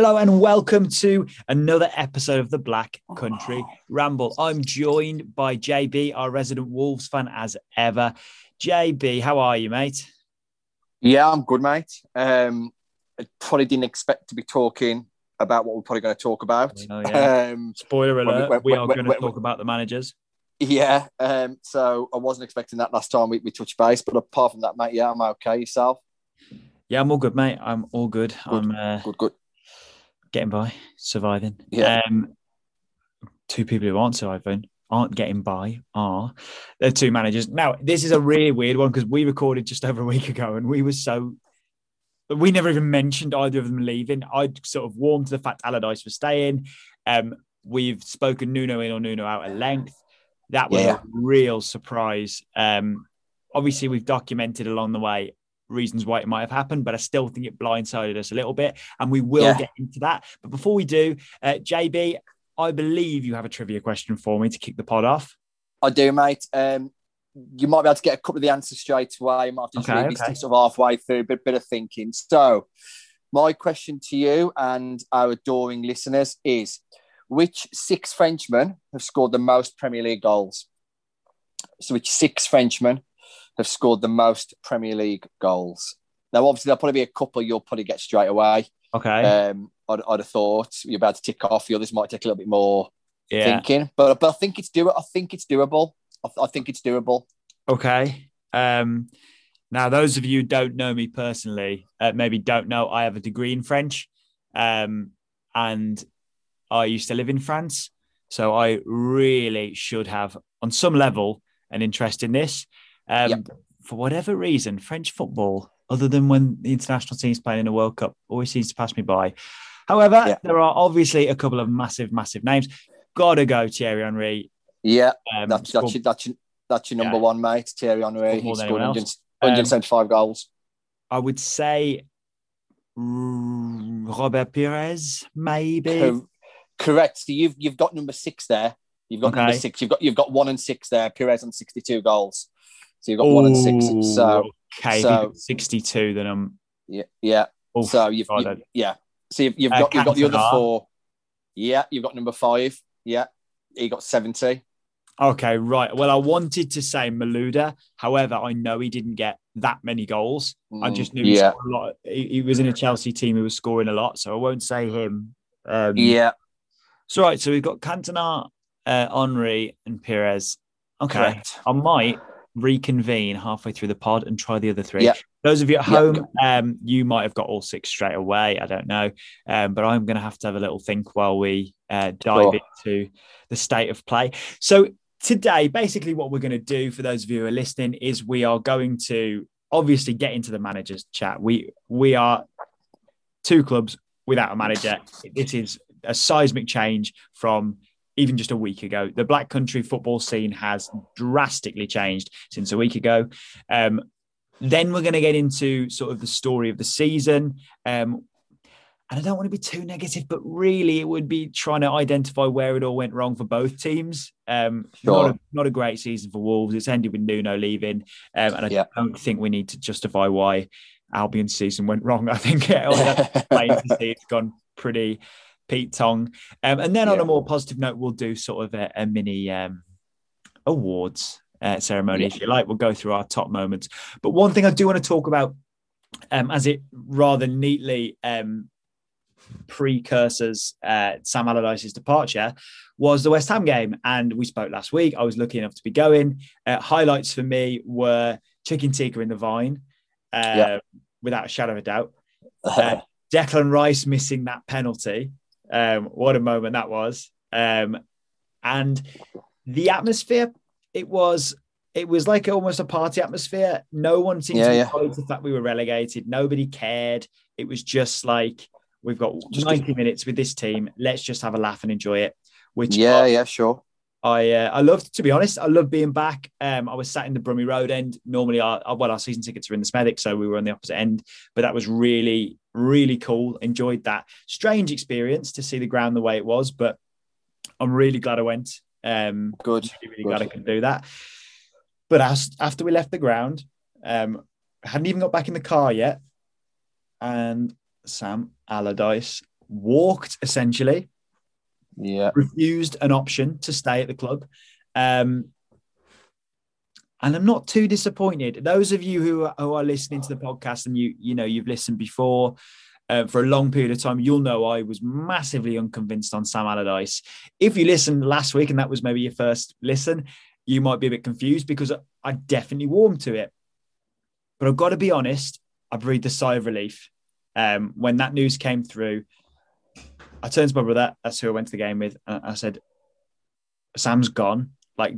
Hello and welcome to another episode of the Black Country Ramble. I'm joined by JB, our resident Wolves fan, as ever. JB, how are you, mate? Yeah, I'm good, mate. Um, I probably didn't expect to be talking about what we're probably going to talk about. Oh, yeah. um, Spoiler alert: when- we when- are when- going to when- talk about the managers. yeah, um, so I wasn't expecting that last time we, we touched base, but apart from that, mate, yeah, I'm okay. Yourself? Yeah, I'm all good, mate. I'm all good. I'm uh, Good, good. Getting by, surviving. Yeah. Um, two people who aren't surviving aren't getting by are the two managers. Now, this is a really weird one because we recorded just over a week ago and we were so we never even mentioned either of them leaving. I'd sort of warmed to the fact Allardyce was staying. Um, we've spoken Nuno in or Nuno out at length. That was Yeah. a real surprise. Um, obviously, we've documented along the way reasons why it might have happened, but I still think it blindsided us a little bit, and we will Yeah. get into that. But before we do, uh, JB, I believe you have a trivia question for me to kick the pod off. I do, mate. Um, you might be able to get a couple of the answers straight away. You might have to just Okay, read this okay. sort of halfway through, a bit of thinking. So, my question to you and our adoring listeners is which six Frenchmen have scored the most Premier League goals? So, which six Frenchmen have scored the most Premier League goals? Now, obviously, there'll probably be a couple you'll probably get straight away. Okay. Um, I'd, I'd have thought you're about to tick off. The others might take a little bit more yeah. thinking, but but I think it's do. I think it's doable. I, I think it's doable. Okay. Um, now, those of you who don't know me personally, uh, maybe don't know, I have a degree in French, um, and I used to live in France. So I really should have, on some level, an interest in this. Um, Yep. For whatever reason, French football, other than when the international team's playing in a World Cup, always seems to pass me by. However, Yeah. there are obviously a couple of massive, massive names. Gotta go Thierry Henry. Yeah, Um, that's that's your, that's your, that's your number Yeah. one, mate. Thierry Henry. He scored anyone 100, else. Um, 175 goals. I would say Robert Pires, maybe. Cor- correct. So you've you've got number six there. You've got number six. You've got you've got one and six there. Pires on 62 goals. So you've got one and six. So okay, so- if you put 62, then I'm. yeah, yeah. Oh, so you've, you- I- yeah. So you've, you've Uh, got you've got the other four. Yeah, you've got number five. Yeah, he got 70. okay, right. Well, I wanted to say Malouda. However, I know he didn't get that many goals. I Mm, just knew he, yeah, scored a lot. He, he was in a Chelsea team who was scoring a lot, so I won't say him. Um, yeah. So, right. So we've got Cantona, uh, Henry, and Pires. Okay. Correct. I might reconvene halfway through the pod and try the other three. Yeah. Those of you at home, um, you might have got all six straight away. I don't know, um, but I'm going to have to have a little think while we uh, dive Sure. into the state of play. So today, basically, what we're going to do for those of you who are listening is we are going to obviously get into the managers chat. We we are two clubs without a manager. This is a seismic change from even just a week ago. The Black Country football scene has drastically changed since a week ago. Um, then we're going to get into sort of the story of the season. Um, and I don't want to be too negative, but really it would be trying to identify where it all went wrong for both teams. Um, Sure. not, a, not a great season for Wolves. It's ended with Nuno leaving. Um, and I Yeah. don't think we need to justify why Albion's season went wrong. I think it's plain to see it's gone pretty Pete Tong. Um, and then on a more positive note, we'll do sort of a, a mini um, awards uh, ceremony, if you like. We'll go through our top moments. But one thing I do want to talk about, um, as it rather neatly um, precursors uh, Sam Allardyce's departure, was the West Ham game. And we spoke last week. I was lucky enough to be going. Uh, highlights for me were Chicken Tikka in the Vine, uh, Yeah. without a shadow of a doubt. Uh, Declan Rice missing that penalty. Um, what a moment that was. Um, and the atmosphere, it was it was like almost a party atmosphere. No one seemed Yeah, to be yeah. the fact we were relegated. Nobody cared. It was just like we've got Just- 90 minutes with this team. Let's just have a laugh and enjoy it. Which yeah, I- yeah, sure. I uh, I loved to be honest. I love being back. Um, I was sat in the Brummie Road end. Normally, our well, our season tickets are in the Smethwick, so we were on the opposite end. But that was really really cool. Enjoyed that strange experience to see the ground the way it was. But I'm really glad I went. Um, Good. really, really Good. glad I could do that. But as, after we left the ground, um, hadn't even got back in the car yet, and Sam Allardyce walked essentially, Yeah. refused an option to stay at the club. Um, and I'm not too disappointed. Those of you who are, who are listening to the podcast and you you know you've listened before uh, for a long period of time, you'll know I was massively unconvinced on Sam Allardyce. If you listened last week and that was maybe your first listen, you might be a bit confused because I definitely warmed to it. But I've got to be honest, I breathed a sigh of relief um, when that news came through. I turned to my brother, that's who I went to the game with, and I said, Sam's gone. Like,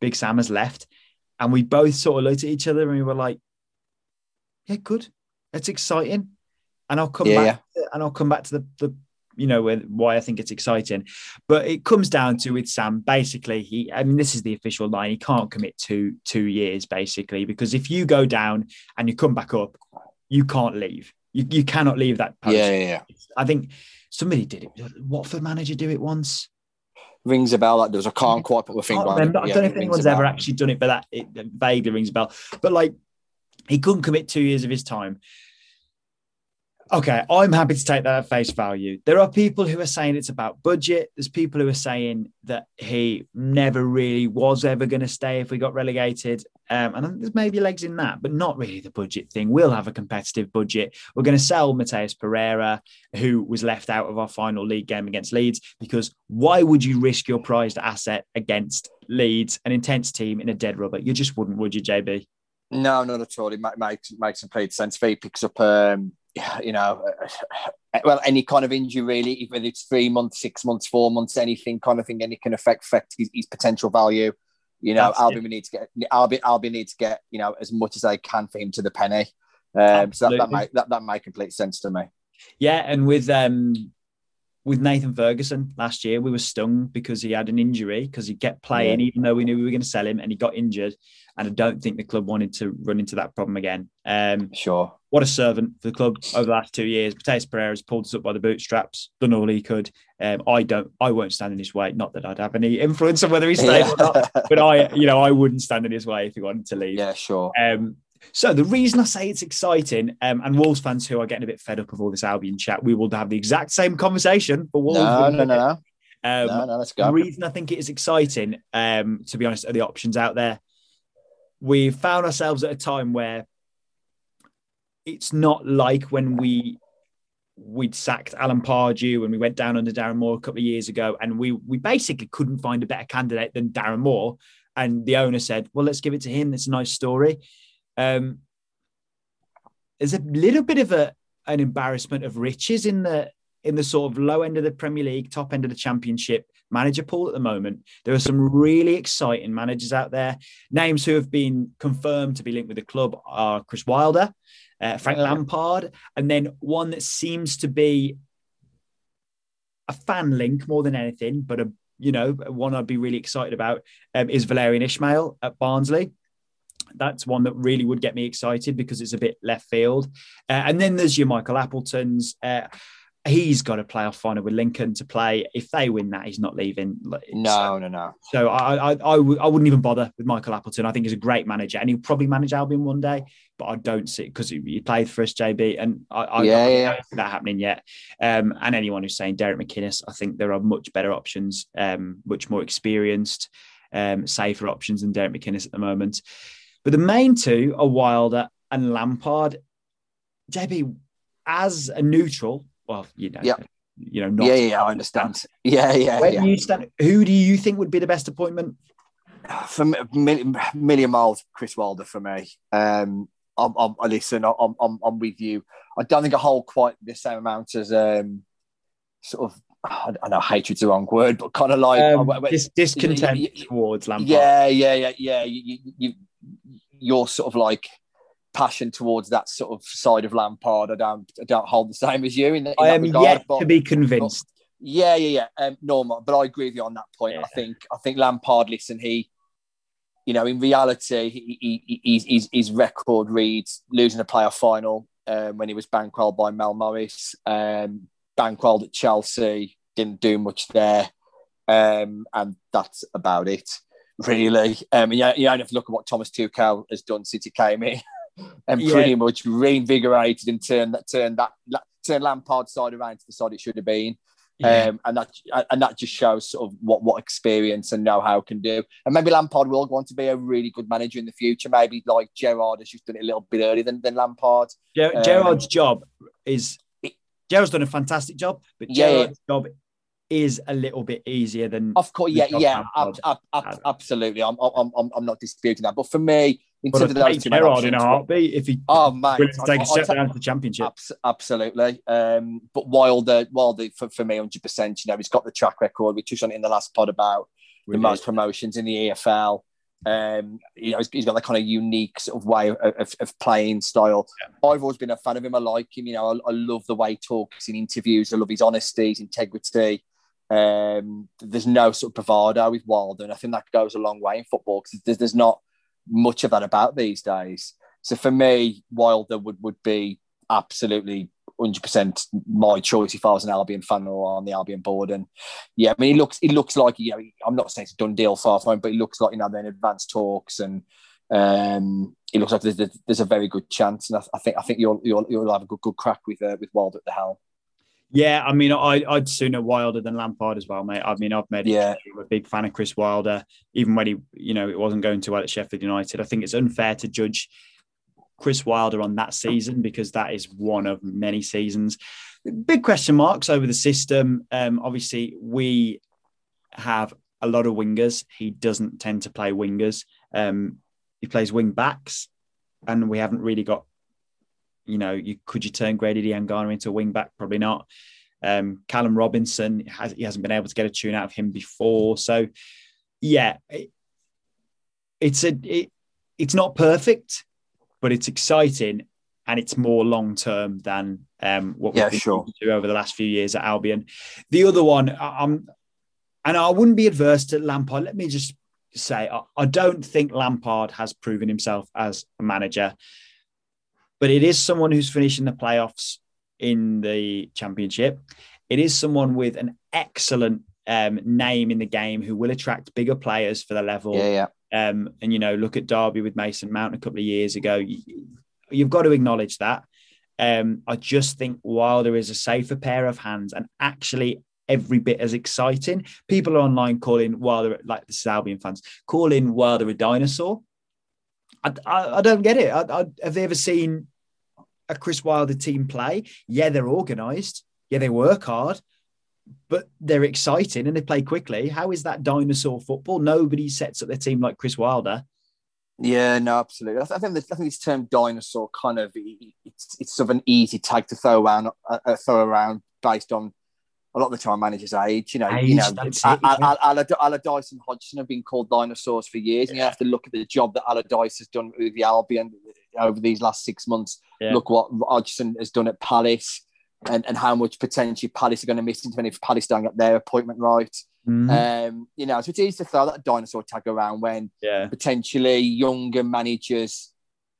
Big Sam has left. And we both sort of looked at each other and we were like, yeah, good. That's exciting. And I'll come Yeah, back and I'll come back to the, the you know, with why I think it's exciting. But it comes down to with Sam, basically, he I mean, this is the official line. He can't commit to two years, basically, because if you go down and you come back up, you can't leave. You, you cannot leave that post. Yeah, yeah, yeah. I think somebody did it. Watford manager do it once. Rings a bell. That does. I can't quite put my finger on it. I don't know if anyone's ever actually done it, but that it vaguely rings a bell. But like, he couldn't commit two years of his time. Okay, I'm happy to take that at face value. There are people who are saying it's about budget. There's people who are saying that he never really was ever going to stay if we got relegated. Um, and there's maybe legs in that, but not really the budget thing. We'll have a competitive budget. We're going to sell Matheus Pereira, who was left out of our final league game against Leeds, because why would you risk your prized asset against Leeds, an intense team in a dead rubber? You just wouldn't, would you, JB? No, not at all. It ma- makes makes complete sense. If he picks up, um, you know, uh, well, any kind of injury really, whether it's three months, six months, four months, anything kind of thing, and it can affect affect his, his potential value. You know, That's Albion need to get Albion, Albion need to get you know as much as they can for him to the penny. Um, so that that Absolutely. make that, that make complete sense to me. Yeah, and with um with Nathan Ferguson last year, we were stung because he had an injury because he kept playing even though we knew we were going to sell him, and he got injured. And I don't think the club wanted to run into that problem again. Um, Sure. what a servant for the club over the last two years. Matheus Pereira has pulled us up by the bootstraps, done all he could. Um, I don't, I won't stand in his way. Not that I'd have any influence on whether he stays or not, but I, you know, I wouldn't stand in his way if he wanted to leave. yeah, sure. Um, so the reason I say it's exciting, um, and Wolves fans who are getting a bit fed up of all this Albion chat, we will have the exact same conversation. But Wolves, No, no, no, no, Um, no, no. Let's the reason I think it is exciting, um, to be honest, are the options out there. We found ourselves at a time where it's not like when we we'd sacked Alan Pardew and we went down under Darren Moore a couple of years ago, and we we basically couldn't find a better candidate than Darren Moore. And the owner said, "Well, let's give it to him. It's a nice story." Um, there's a little bit of a an embarrassment of riches in the in the sort of low end of the Premier League, top end of the Championship manager pool at the moment. There are some really exciting managers out there. Names who have been confirmed to be linked with the club are Chris Wilder, uh, Frank Lampard, and then one that seems to be a fan link more than anything, but a you know one I'd be really excited about um, is Valérien Ismaël at Barnsley. That's one that really would get me excited because it's a bit left field. Uh, and then there's your Michael Appletons. Uh, he's got a playoff final with Lincoln to play. If they win that, he's not leaving. No, no, no. So I, I, I, w- I wouldn't even bother with Michael Appleton. I think he's a great manager, and he'll probably manage Albion one day. But I don't see because he, he played for us, JB, and I, I, Yeah, I yeah. don't see that happening yet. Um, and anyone who's saying Derek McInnes, I think there are much better options, um, much more experienced, um, safer options than Derek McInnes at the moment. But the main two are Wilder and Lampard. JB, as a neutral, well, you know, Yeah. you know, not yeah, yeah, I understand. Yeah, yeah, where yeah. do you stand? Who do you think would be the best appointment? for me, million, miles, Chris Wilder for me. Um, I'm, I'm, I listen, I'm, I'm, I'm with you. I don't think I hold quite the same amount as um, sort of. I know hatred's the wrong word, but kind of like Um, dis- discontent y- y- towards Lampard. yeah, yeah, yeah, yeah. You, you, you, sort of like passion towards that sort of side of Lampard. I don't, I don't hold the same as you in, in I am regard. yet but- to be convinced. yeah, yeah, yeah. Um, normal, but I agree with you on that point. Yeah. I think I think Lampard. Listen, he, you know, in reality, he, he, he, his, his his record reads losing a playoff final um, when he was bankrolled by Mel Morris, um, bankrolled at Chelsea, didn't do much there, um, and that's about it, really. Um, and you, you only have to look at what Thomas Tuchel has done since he came in, and Yeah. pretty much reinvigorated and turned that turned that turn Lampard's side around to the side it should have been. Yeah. Um, and that and that just shows sort of what what experience and know-how can do. And maybe Lampard will want to be a really good manager in the future. Maybe like Gerrard has just done it a little bit earlier than, than Lampard. Ger- um, Gerrard's job is Gerrard's done a fantastic job, but Gerrard's yeah. job is a little bit easier than. Of course, yeah, yeah, ab- ab- ab- absolutely. I'm, I'm, I'm, I'm not disputing that. But for me, in terms of those Gerrard in a heartbeat if he oh man willing to take I, a step down to the championship. Abs- absolutely. Um, but Wilder, Wilder for, for me, hundred percent. You know, he's got the track record. We touched on it in the last pod about the most promotions in the EFL. Um, you know, he's, he's got that kind of unique sort of way of, of, of playing style. Yeah. I've always been a fan of him. I like him. You know, I, I love the way he talks in interviews. I love his honesty, his integrity. Um, there's no sort of bravado with Wilder, and I think that goes a long way in football because there's, there's not much of that about these days. So for me, Wilder would, would be absolutely 100% my choice if I was an Albion fan or on the Albion board. And yeah, I mean, he looks he looks like you know I'm not saying it's a done deal far from but he looks like you know they're in advanced talks and um, it looks like there's, there's a very good chance. And I, I think I think you'll you'll, you'll have a good good crack with uh, with Wilder at the helm. Yeah, I mean, I, I'd sooner Wilder than Lampard as well, mate. I mean, I've made yeah. I'm a big fan of Chris Wilder, even when he, you know, it wasn't going too well at Sheffield United. I think it's unfair to judge Chris Wilder on that season because that is one of many seasons. Big question marks over the system. Um, obviously, we have a lot of wingers. He doesn't tend to play wingers. Um, he plays wing backs, and we haven't really got you know, you could you turn Grady Diangana into a wing back? Probably not. Um, Callum Robinson has he hasn't been able to get a tune out of him before, so yeah, it, it's a it, it's not perfect, but it's exciting and it's more long term than um, what we've been sure. over the last few years at Albion. The other one, I'm, and I wouldn't be adverse to Lampard. Let me just say, I, I don't think Lampard has proven himself as a manager but it is someone who's finishing the playoffs in the championship. It is someone with an excellent um, name in the game who will attract bigger players for the level. Yeah, yeah. Um, and you know, look at Derby with Mason Mount a couple of years ago. You, have got to acknowledge that. Um, I just think Wilder is a safer pair of hands and actually every bit as exciting. People are online calling Wilder, like the Albion fans, calling Wilder a dinosaur. I, I, I don't get it. I, have they ever seen a Chris Wilder team play. Yeah, they're organised. Yeah, they work hard, but they're exciting and they play quickly. How is that dinosaur football? Nobody sets up their team like Chris Wilder. Yeah, no, absolutely. I, th- I think I think this term dinosaur kind of it's it's sort of an easy tag to throw around uh, uh throw around based on a lot of the time managers' age. You know, age, you know, Allardyce and Hodgson have been called dinosaurs for years, yeah. and you have to look at the job that Allardyce has done with the Albion over these last six months. Yeah. Look what Hodgson has done at Palace and, and how much potentially Palace are going to miss in if Palace don't get their appointment right. Mm-hmm. Um, you know, so it's easy to throw that dinosaur tag around when yeah. potentially younger managers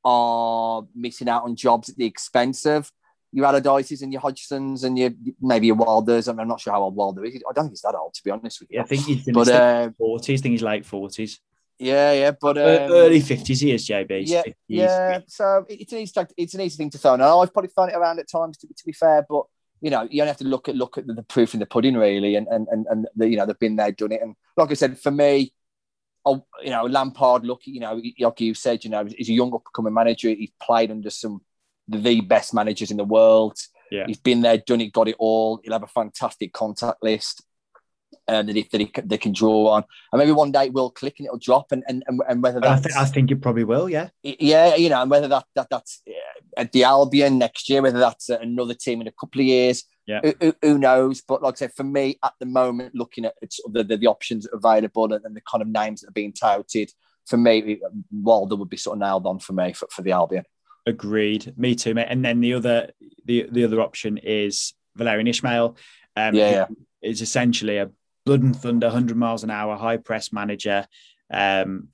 are missing out on jobs at the expense of your Allardyces and your Hodgsons and your maybe your Wilders. I am not sure how old Wilder is. I don't think he's that old, to be honest with you. Yeah, I think he's in but, his uh, 40s. I think he's late 40s. Yeah, yeah, but um, early fifties he is JB. Yeah, 50s. yeah. So it's an easy it's an easy thing to throw. Now I've probably thrown it around at times to, to be fair, but you know you only have to look at look at the, the proof in the pudding really, and and and, and the, you know they've been there, done it, and like I said, for me, oh, you know Lampard, look, you know, like you said, you know, he's a young up coming manager. He's played under some the best managers in the world. Yeah. He's been there, done it, got it all. He'll have a fantastic contact list um, that, he, that he, they can draw on. And maybe one day it will click and it'll drop. And and, and whether that's, I, th- I think it probably will, yeah. Yeah, you know, and whether that, that that's at the Albion next year, whether that's another team in a couple of years, yeah. Who, who, knows? But like I said, for me at the moment, looking at the, the, the options available and, and, the kind of names that are being touted, for me, Wilder would be sort of nailed on for me for, for the Albion. Agreed. Me too, mate. And then the other the the other option is Valérien Ismaël. Um, yeah, yeah. It's essentially a blood and thunder, 100 miles an hour, high press manager. Um,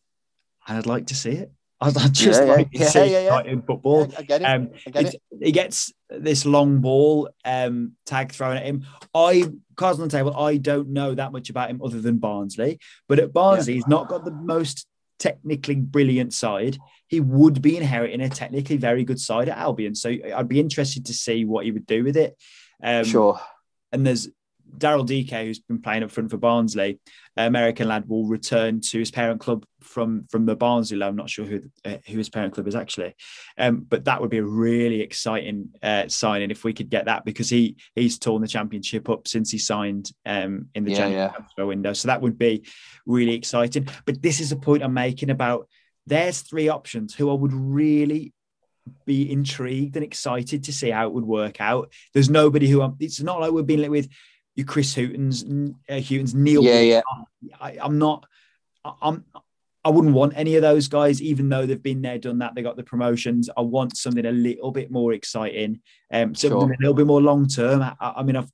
and I'd like to see it. I'd, just yeah, like yeah. to yeah, see yeah, in football. I get it. Um, I get it. He gets this long ball um, tag thrown at him. I, cards on the table, I don't know that much about him other than Barnsley. But at Barnsley, he's not got the most technically brilliant side. he would be inheriting a technically very good side at Albion. So I'd be interested to see what he would do with it. Um, sure. And there's Daryl Dike, who's been playing up front for Barnsley, American lad, will return to his parent club from from the Barnsley. I'm not sure who uh, who his parent club is actually, um, but that would be a really exciting uh, signing if we could get that because he he's torn the championship up since he signed um, in the yeah, January yeah. window. So that would be really exciting. But this is a point I'm making about there's three options who I would really be intrigued and excited to see how it would work out. There's nobody who I'm, it's not like we're being lit with your Chris Hughton's, uh, Hughton's, Neil. Yeah, yeah. I, I'm not. I'm. I wouldn't want any of those guys, even though they've been there, done that. They got the promotions. I want something a little bit more exciting, um, something sure. a little bit more long term. I, I, mean, I've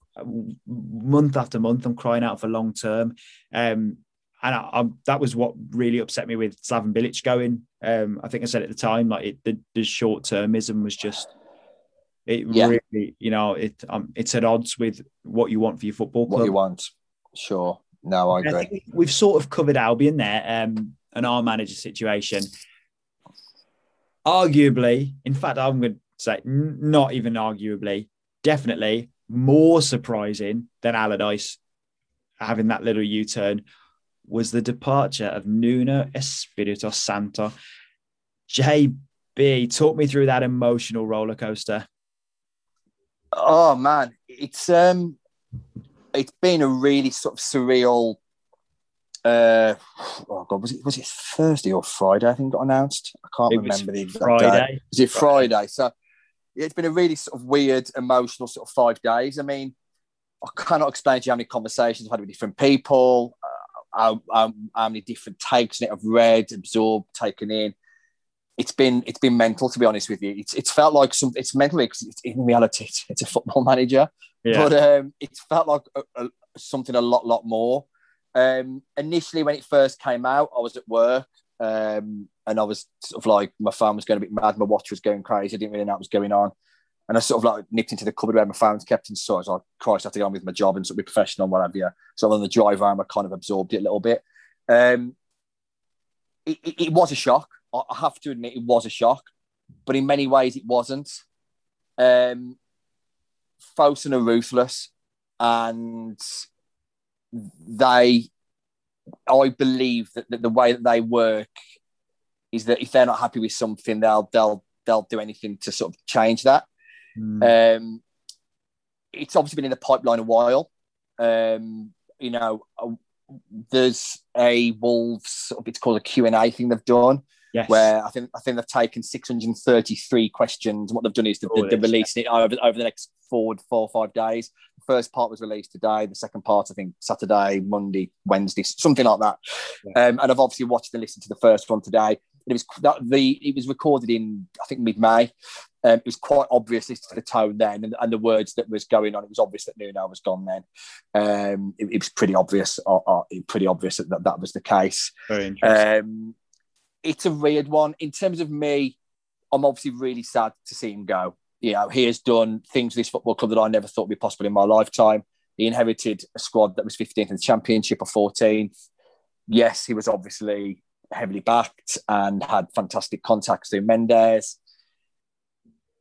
month after month, I'm crying out for long term, um, and I, I, that was what really upset me with Slaven Bilic going. Um, I think I said at the time, like it, the, the short termism was just it yeah. really, you know, it um, it's at odds with what you want for your football club. What you want, sure. No, I agree. I we've sort of covered Albion there, um, and our manager situation. Arguably, in fact, I'm going to say not even arguably, definitely more surprising than Allardyce having that little U-turn was the departure of Nuno Espirito Santo. JB, talk me through that emotional roller coaster. Oh man, it's um, it's been a really sort of surreal. Uh, oh god, was it was it Thursday or Friday? I think got announced. I can't it remember the exact Friday. day. Was it Friday? Friday? So it's been a really sort of weird, emotional sort of five days. I mean, I cannot explain to you how many conversations I've had with different people, uh, how, how, how many different takes in it I've read, absorbed, taken in it's been it's been mental to be honest with you. It's it's felt like some it's mental because it's, in reality it's, it's, a football manager, yeah. but um, it's felt like a, a, something a lot lot more. Um, initially, when it first came out, I was at work um, and I was sort of like my phone was going a bit mad, my watch was going crazy. I didn't really know what was going on, and I sort of like nipped into the cupboard where my phone was kept in so I was like, Christ, I have to get on with my job and sort of be professional and whatever. Yeah. So on the drive home, I kind of absorbed it a little bit. Um, it, it, it was a shock I have to admit it was a shock, but in many ways it wasn't. Um, Fosun are ruthless, and they, I believe that, that the way that they work is that if they're not happy with something, they'll they'll they'll do anything to sort of change that. Mm. Um, it's obviously been in the pipeline a while. Um, you know, uh, there's a Wolves, it's called a Q and A thing they've done, Yes. Where I think I think they've taken 633 questions. What they've done is they're, oh, they're releasing it over, over the next four, four or five days. The first part was released today. The second part, I think, Saturday, Monday, Wednesday, something like that. Yeah. Um, and I've obviously watched and listened to the first one today. It was that the it was recorded in I think mid May. Um, it was quite obvious to the tone then and, and, the words that was going on. It was obvious that Nuno was gone then. Um, it, it, was pretty obvious, or, uh, or, uh, pretty obvious that that was the case. Very interesting. Um, it's a weird one. In terms of me, I'm obviously really sad to see him go. You know, he has done things with this football club that I never thought would be possible in my lifetime. He inherited a squad that was 15th in the championship or 14th. Yes, he was obviously heavily backed and had fantastic contacts through Mendes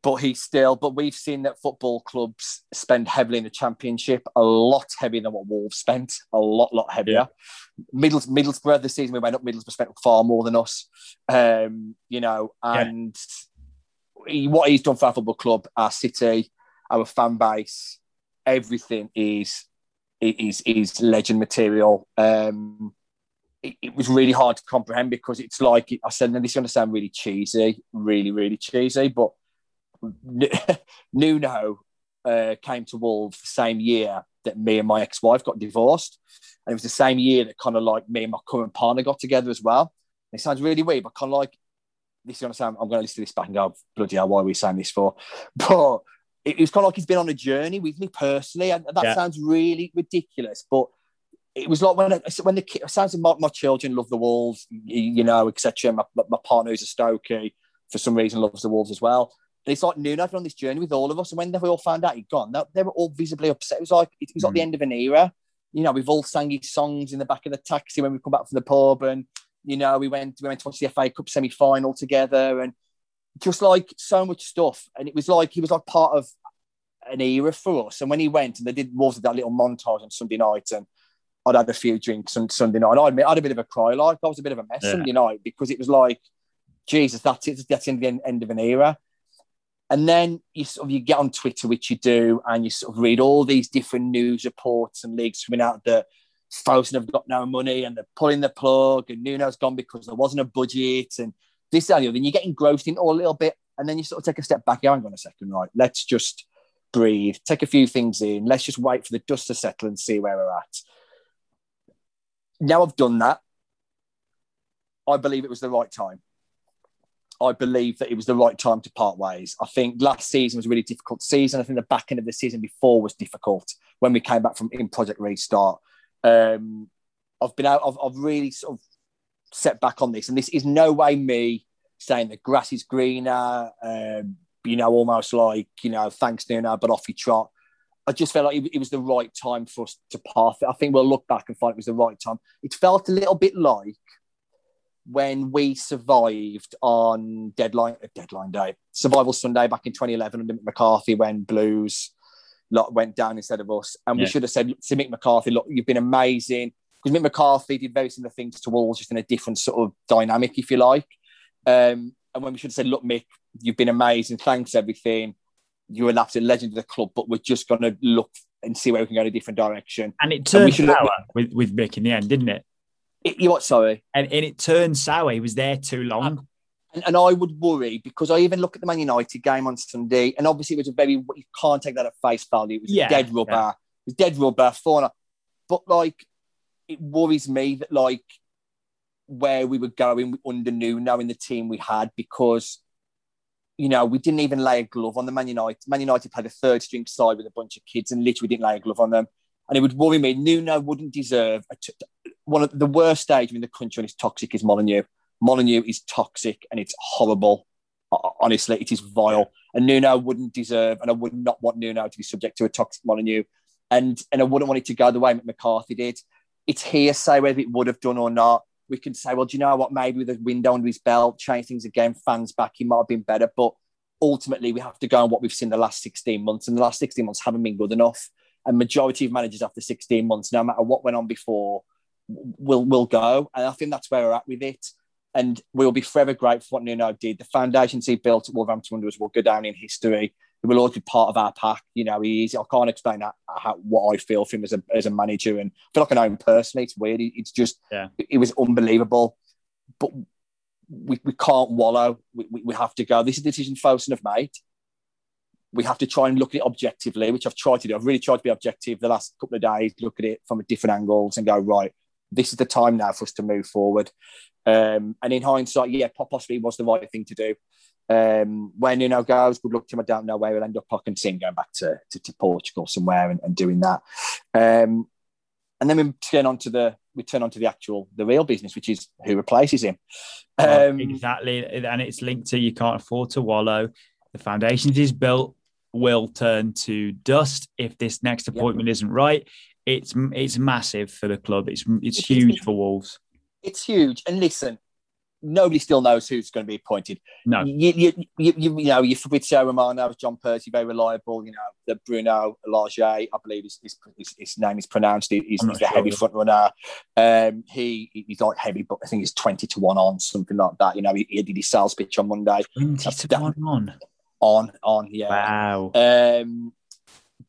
but he's still. But we've seen that football clubs spend heavily in the championship, a lot heavier than what Wolves spent, a lot, lot heavier. Yeah. Middles, Middlesbrough this season we went up. Middlesbrough spent far more than us, um, you know, and yeah. he, what he's done for our football club, our city, our fan base, everything is is is legend material. Um, it, it, was really hard to comprehend because it's like I said, and this is going to sound really cheesy, really, really cheesy, but Nuno uh, came to Wolves the same year that me and my ex-wife got divorced, and it was the same year that kind of like me and my current partner got together as well. And it sounds really weird, but kind of like this is gonna sound. I'm going to listen to this back and go, bloody hell, why are we saying this for? But it, was kind of like he's been on a journey with me personally, and that yeah. sounds really ridiculous, but it was like when when the it sounds like my, my children love the Wolves, you, you know, etc. My, my partner who's a Stokey for some reason loves the Wolves as well. It's like Nuno been on this journey with all of us, and when they all found out he'd gone, they, they were all visibly upset. It was like it was like mm. the end of an era. You know, we've all sang his songs in the back of the taxi when we come back from the pub, and You know, we went we went to watch the FA Cup semi final together, and just like so much stuff. And it was like he was like part of an era for us. And when he went, and they did was that little montage on Sunday night, and I'd had a few drinks on Sunday night. I admit I had a bit of a cry, like I was a bit of a mess yeah. Sunday night because it was like, Jesus, that's it. That's the end of an era. And then you sort of you get on Twitter, which you do, and you sort of read all these different news reports and leagues coming out that Fosun have got no money and they're pulling the plug and Nuno's gone because there wasn't a budget and this and the other. And you get engrossed in all a little bit, and then you sort of take a step back. Yeah, hang on a second, right? Let's just breathe, take a few things in. Let's just wait for the dust to settle and see where we're at. Now I've done that. I believe it was the right time. I believe that it was the right time to part ways. I think last season was a really difficult season. I think the back end of the season before was difficult when we came back from in Project Restart. Um, I've been out. I've, I've really sort of set back on this, and this is no way me saying the grass is greener. Um, you know, almost like you know, thanks Nuno, but off you trot. I just felt like it, it, was the right time for us to part. I think we'll look back and find it was the right time. It felt a little bit like when we survived on deadline uh, deadline day, survival Sunday back in 2011 under McCarthy when Blues went down instead of us, and we should have said to Mick McCarthy, "Look, you've been amazing." Because Mick McCarthy did very similar things to Wolves, just in a different sort of dynamic, if you like. Um, and when we should have said, "Look, Mick, you've been amazing. Thanks everything. You're an absolute legend of the club, but we're just going to look and see where we can go in a different direction." And it turned and sour with with Mick in the end, didn't it? It, you what? Sorry. And, and it turned sour. He was there too long. And, and, I would worry because I even look at the Man United game on Sunday, and obviously it was a very you can't take that at face value. It was yeah, dead rubber. Yeah. It was dead rubber. Fauna. But like, it worries me that like where we were going under new, knowing the team we had, because you know we didn't even lay a glove on the Man United. Man United played a third string side with a bunch of kids and literally didn't lay a glove on them. And it would worry me. Nuno wouldn't deserve one of the worst stadium in the country and it's toxic is Molineux. Molineux is toxic and it's horrible. Honestly, it is vile. And Nuno wouldn't deserve, and I would not want Nuno to be subject to a toxic Molineux. And and I wouldn't want it to go the way McCarthy did. It's hearsay whether it would have done or not. We can say, well, do you know what? Maybe with a window under his belt, change things again, fans back, he might have been better. But ultimately, we have to go on what we've seen the last 16 months. And the last 16 months haven't been good enough. And majority of managers after 16 months, no matter what went on before, will will go. And I think that's where we're at with it. And we'll be forever grateful for what Nuno did. The foundations he built at Wolverhampton Wanderers will go down in history. He will always be part of our pack. You know, he's, I can't explain that, how, what I feel for him as a, as a manager. And I feel like I know him personally. It's weird. It's just, yeah. it was unbelievable. But we, we can't wallow. We, we, we have to go. This is the decision Fosun have made we have to try and look at it objectively, which I've tried to do. I've really tried to be objective the last couple of days, look at it from a different angles and go, right, this is the time now for us to move forward. Um, and in hindsight, yeah, possibly was the right thing to do. Um, when know, goes, good luck to him. I don't know where he'll end up. I can see him going back to, to, to Portugal somewhere and, and doing that. Um, and then we turn on to the we turn on to the actual the real business, which is who replaces him. Um, exactly, and it's linked to you can't afford to wallow. The foundations is built will turn to dust if this next appointment yep. isn't right it's it's massive for the club. It's it's huge for Wolves. It's huge. And listen, nobody still knows who's going to be appointed. No, you you you, you, you know you Fabrizio Romano, John Percy, very reliable. You know the Bruno Lage, I believe his, his, his name is pronounced. He's, he's the sure heavy front runner. Um, he he's like heavy, but I think he's twenty to one on something like that. You know he, he did his sales pitch on Monday. Twenty to that, one on. On on yeah. Wow. Um,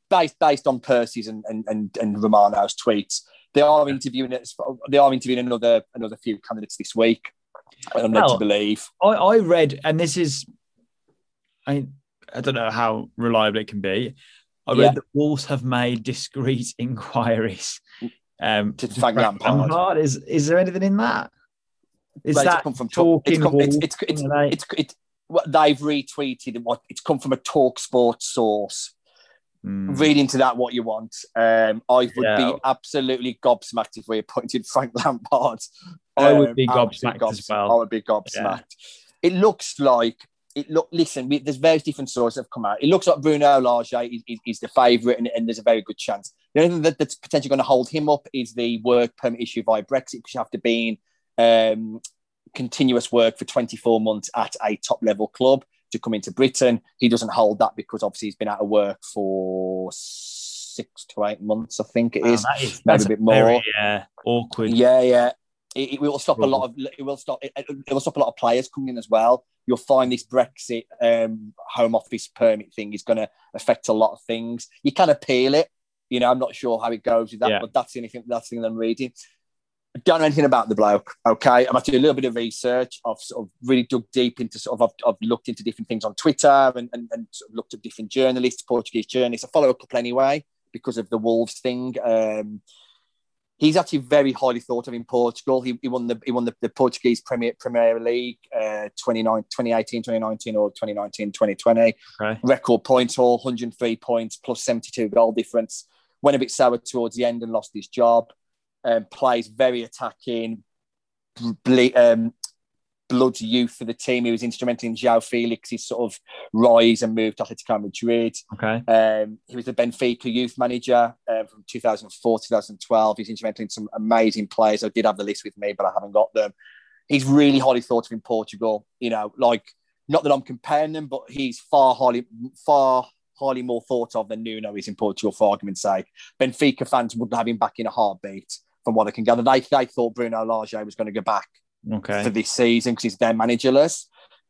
based based on Percy's and and and, and Romano's tweets, they are interviewing it. They are interviewing another another few candidates this week. I'm led to believe. I, I read, and this is, I I don't know how reliable it can be. I read yeah. that Wolves have made discreet inquiries um, to, Frank Lampard. Lampard. Is is there anything in that? Is well, that come from talking? It's, come, it's, it's, it's, it's, it's, they've retweeted what it's come from a Talk Sports source. Mm. Read into that what you want. Um, I would yeah. be absolutely gobsmacked if we appointed Frank Lampard. I would um, be gobsmacked gobs- as well. I would be gobsmacked. Yeah. It looks like it look. Listen, we, there's various different sources that have come out. It looks like Bruno Lage is, is, is the favourite, and, and, there's a very good chance. The only thing that, that's potentially going to hold him up is the work permit issue via Brexit, because you have to be in um, continuous work for 24 months at a top level club to come into Britain. He doesn't hold that because obviously he's been out of work for six to eight months, I think it is, that is maybe a bit more. very, uh, awkward. Yeah, yeah. It, it will stop a lot of it will stop it, it will stop a lot of players coming in as well. You'll find this Brexit um, home office permit thing is going to affect a lot of things. You can appeal it. You know, I'm not sure how it goes with that, Yeah. but that's the only thing that's the thing I'm reading. Don't know anything about the bloke. Okay, I'm doing a little bit of research. I've sort of really dug deep into sort of I've, I've looked into different things on Twitter and, and, and sort of looked at different journalists, Portuguese journalists. I follow a couple anyway because of the Wolves thing. Um, he's actually very highly thought of in Portugal. He, he won the he won the, the Portuguese Premier Premier League uh, 2018, 2019 or 2019, 2020. Okay. Record points haul, 103 points plus 72 goal difference. Went a bit sour towards the end and lost his job. Um, plays very attacking, ble- um, blood youth for the team. He was instrumental in João Felix's sort of rise and move to Atletico Madrid. Okay. Um, he was the Benfica youth manager uh, from 2004 2012. He's instrumental in some amazing players. I did have the list with me, but I haven't got them. He's really highly thought of in Portugal. You know, like not that I'm comparing them, but he's far highly, far highly more thought of than Nuno is in Portugal. For argument's sake, Benfica fans wouldn't have him back in a heartbeat. From what I can gather, they, they thought Bruno Lage was going to go back Okay. for this season because he's their managerless.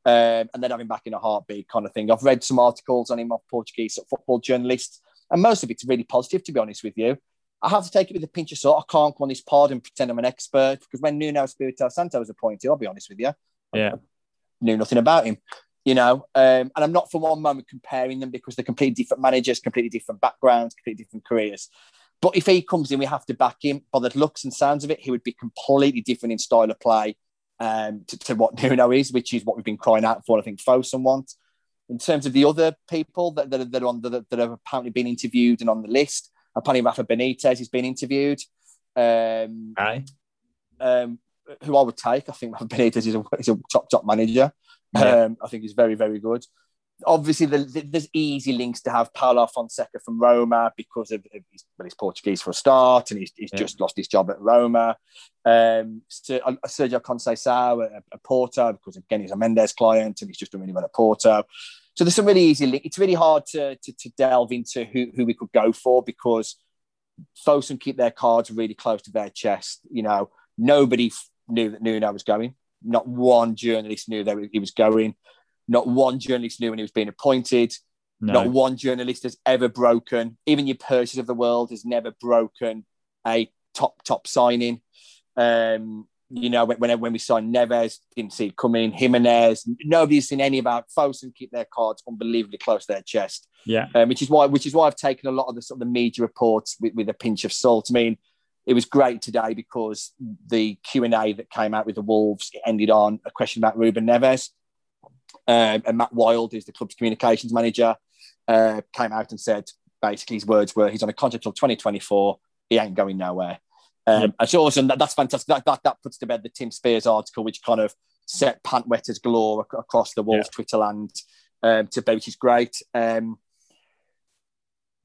Um, and then have him back in a heartbeat kind of thing. I've read some articles on him off Portuguese football journalists, and most of it's really positive, to be honest with you. I have to take it with a pinch of salt. I can't go on this pod and pretend I'm an expert because when Nuno Espirito Santo was appointed, I'll be honest with you, Yeah. knew nothing about him. You know, um, and I'm not for one moment comparing them because they're completely different managers, completely different backgrounds, completely different careers. But if he comes in, we have to back him. By the looks and sounds of it, he would be completely different in style of play um, to, to what Nuno is, which is what we've been crying out for. I think Fosun wants. In terms of the other people that, that, are, that are on the, that have apparently been interviewed and on the list, apparently Rafa Benitez has been interviewed. Um, Okay. um, who I would take. I think Rafa Benitez is a, is a top top manager. Yeah. Um, I think he's very very good. Obviously, the, the, there's easy links to have Paulo Fonseca from Roma because of, of his, well, he's Portuguese for a start, and he's, he's Yeah. just lost his job at Roma. Um, uh, Sergio Conceição at, at Porto because again he's a Mendes client and he's just done really well at Porto. So there's some really easy link. It's really hard to, to, to delve into who, who we could go for because Fosun keep their cards really close to their chest. You know, nobody knew that Nuno was going. Not one journalist knew that he was going. Not one journalist knew when he was being appointed. Not one journalist has ever broken, even your Percys of the world has never broken a top, top signing. Um, you know, when, when, we signed Neves, didn't see it coming. Jimenez, nobody's seen any about Fosun keep their cards unbelievably close to their chest Yeah. um, which is why which is why I've taken a lot of the sort of the media reports with, with a pinch of salt. I mean, it was great today because the Q and A that came out with the Wolves ended on a question about Ruben Neves, um, and Matt Wild, who's the club's communications manager, uh, came out and said basically his words were he's on a contract till 2024. He ain't going nowhere. Um. And so awesome. That, that's fantastic. That, that that puts to bed the Tim Spiers article, which kind of set pant wetters galore ac- across the Wolves Twitter land um, to bed, which is great. Um,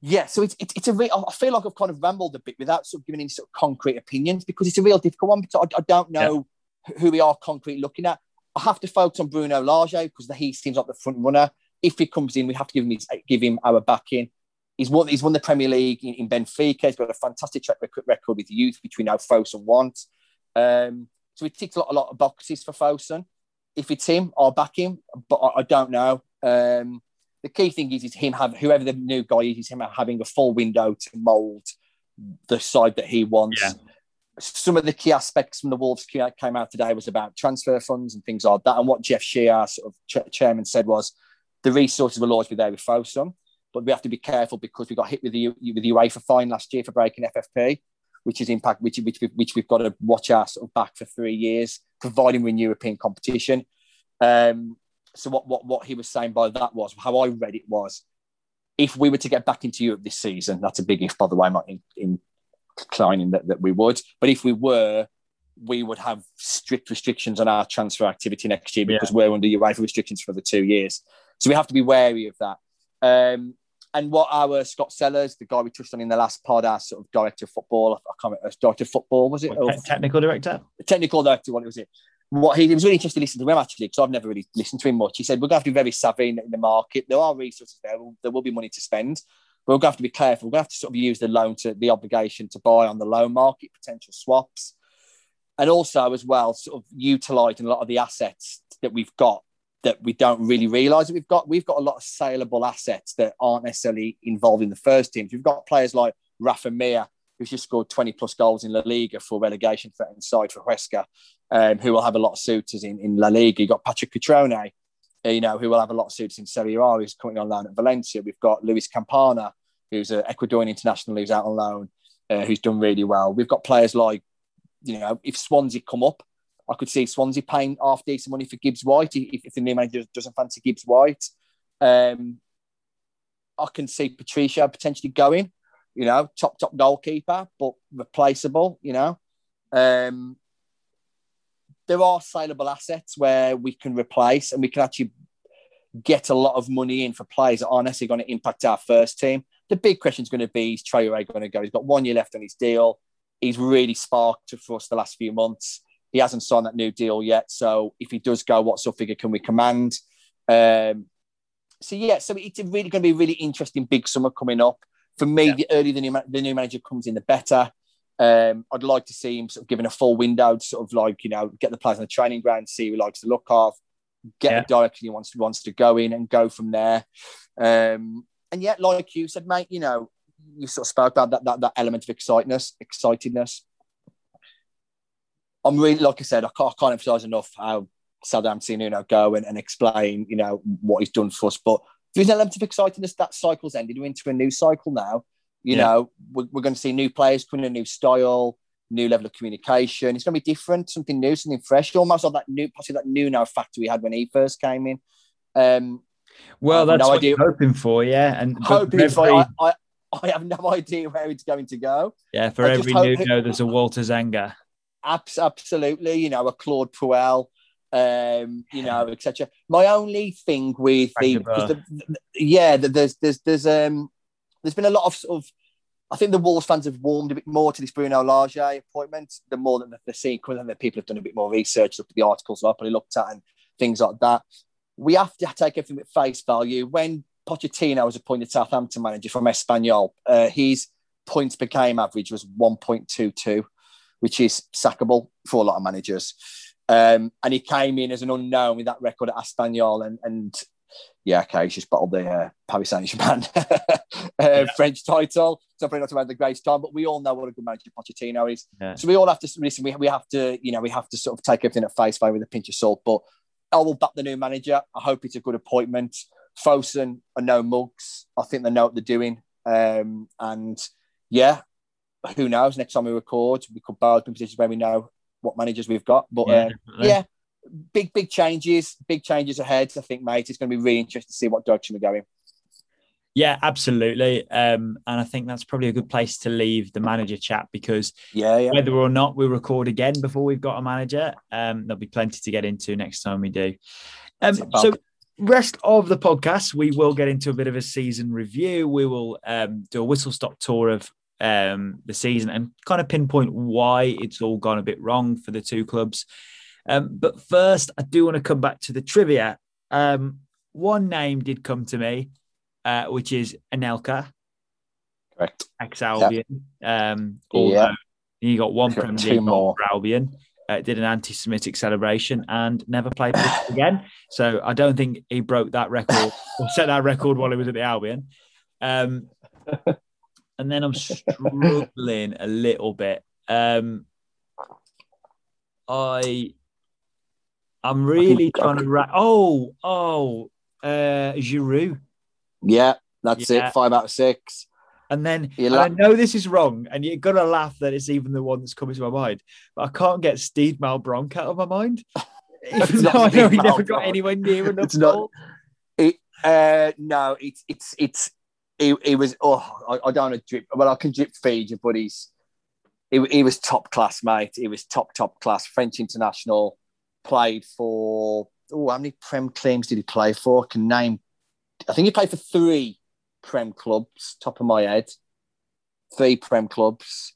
yeah, so it's, it's, it's a real, I feel like I've kind of rambled a bit without sort of giving any sort of concrete opinions because it's a real difficult one. Because I, I don't know who we are concrete looking at. I have to focus on Bruno Lage because he seems like the front runner. If he comes in, we have to give him his, give him our backing. He's won, he's won the Premier League in, in Benfica. He's got a fantastic track record, with youth, which we know Fosun wants. Um, so he ticks a lot, a lot of boxes for Fosun. If it's him, I'll back him, but I, I don't know. Um, the key thing is, is him have whoever the new guy is, is him having a full window to mould the side that he wants. Yeah. Some of the key aspects from the Wolves came out today was about transfer funds and things like that. And what Jeff Shi, sort of ch- chairman, said was the resources will always be there with Fosun, but we have to be careful because we got hit with the with the UEFA fine last year for breaking FFP, which is impact which which which we've got to watch our sort of back for three years, providing we're in European competition. Um, so what, what what he was saying by that was how I read it was if we were to get back into Europe this season, that's a big if by the way, I'm not in, in declining that, that we would, but if we were, we would have strict restrictions on our transfer activity next year because we're under UEFA restrictions for the two years. So we have to be wary of that. Um, and what our Scott Sellars, the guy we touched on in the last pod, our sort of director of football, I can't remember, director of football, was it? Te- technical director? Technical director, what was it? What he, he was really interested to listen to him actually, because I've never really listened to him much. He said, We're going to have to be very savvy in, in the market. There are resources there, there will be money to spend, we're going to have to be careful. We're going to have to sort of use the loan to the obligation to buy on the loan market, potential swaps. And also, as well, sort of utilizing a lot of the assets that we've got that we don't really realise that we've got. We've got a lot of saleable assets that aren't necessarily involved in the first teams. We've got players like Rafa Mir, who's just scored 20 plus goals in La Liga for relegation threatened side for Huesca, um, who will have a lot of suitors in, in La Liga. You've got Patrick Cutrone, you know, who will have a lot of suits in Serie A, who's currently on loan at Valencia. We've got Luis Campana, who's an Ecuadorian international who's out on loan, uh, who's done really well. We've got players like, you know, if Swansea come up, I could see Swansea paying half decent money for Gibbs White if, if the new manager doesn't fancy Gibbs White. Um, I can see Patricio potentially going, you know, top top goalkeeper, but replaceable. You know, um, there are saleable assets where we can replace and we can actually get a lot of money in for players that aren't necessarily going to impact our first team. The big question is going to be: Is Traore going to go? He's got one year left on his deal. He's really sparked for us the last few months. He hasn't signed that new deal yet. So if he does go, what sort of figure can we command? Um, so yeah, so it's really going to be a really interesting big summer coming up. For me, yeah. the earlier the new, the new manager comes in, the better. Um, I'd like to see him sort of given a full window to sort of like, you know, get the players on the training ground, see who he likes to look of, get yeah. the direction he wants to, wants to go in and go from there. Um, and yet, like you said, mate, you know, you sort of spoke about that, that, that element of excitedness, excitedness. I'm really, like I said, I can't, I can't emphasize enough how Southampton, you know, go and, and explain, you know, what he's done for us. But there's an element of excitedness. That cycle's ended. We're into a new cycle now. You yeah. know, we're, we're, going to see new players coming, a new style, new level of communication. It's going to be different, something new, something fresh, almost like that new, possibly that new now factor we had when he first came in. Um, well, that's no what idea. you're hoping for, yeah. And hoping every... for, I, I, I, have no idea where it's going to go. Yeah, for I every new no, there's a Walter Zenga. Absolutely, you know, a Claude Puel, um, you know, etc. My only thing with the, the, the, yeah, there's there's there's um there's been a lot of sort of I think the Wolves fans have warmed a bit more to this Bruno Lage appointment, the more than they're and the people have done a bit more research, looked at the articles I've probably looked at and things like that. We have to take everything with face value. When Pochettino was appointed Southampton manager from Espanyol, uh, his points per game average was 1.22 which is sackable for a lot of managers. Um, and he came in as an unknown with that record at Espanyol, and, and yeah, okay, he's just bottled the uh, Paris Saint Germain uh, yeah. French title. So probably not about the great time, but we all know what a good manager Pochettino is. Yeah. So we all have to listen. We, we have to, you know, we have to sort of take everything at face value with a pinch of salt. But I will back the new manager. I hope it's a good appointment. Fosun are no mugs. I think they know what they're doing. Um, and yeah, who knows? Next time we record, we could both be in positions where we know what managers we've got. But yeah, uh, yeah, big big changes, big changes ahead. I think, mate, it's going to be really interesting to see what direction we're going. Yeah, absolutely. Um, and I think that's probably a good place to leave the manager chat because yeah, yeah. whether or not we record again before we've got a manager, um, there'll be plenty to get into next time we do. Um, so rest of the podcast, we will get into a bit of a season review. We will um, do a whistle stop tour of um, the season and kind of pinpoint why it's all gone a bit wrong for the two clubs. Um, but first, I do want to come back to the trivia. Um, one name did come to me, uh, which is Anelka. Correct. Ex Albion. Yep. Um, yeah. He got one Premier League more. for Albion. Uh, did an anti-Semitic celebration and never played again. So I don't think he broke that record or set that record while he was at the Albion. Um, and then I'm struggling a little bit. Um, I I'm really trying to ra- oh oh uh Giroud. Yeah, that's yeah. it. Five out of six. And then and I know this is wrong, and you're gonna laugh that it's even the one that's coming to my mind, but I can't get Steed Malbranque out of my mind. even though I know he never got anywhere near enough. It's not. It, uh, no, it's it's it's he, he was oh I, I, don't want to drip well I can drip feed you but he's he, he was top class mate he was top top class French international played for oh how many prem claims did he play for I can name I think he played for three Prem clubs, top of my head. Three Prem clubs.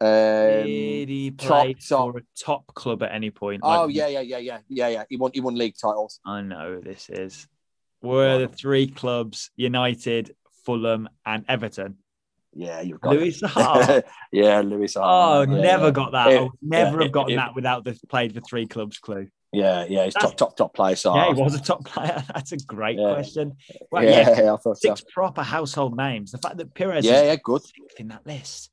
Um, Did he play top- for a top club at any point? oh yeah, yeah, yeah, yeah, yeah, yeah. He won. He won league titles. I know this is. Were the three clubs United, Fulham, and Everton? Yeah, you've got Louis it. Saha. yeah, Louis. Oh, yeah, never yeah. got that. I would never yeah, have gotten if- that without the played for three clubs clue. Yeah, yeah. He's That's- top, top, top player. So Yeah, he was a top player. That's a great question. Well, yeah, I thought so. six proper household names. The fact that Pires Yeah, is yeah, good. in that list.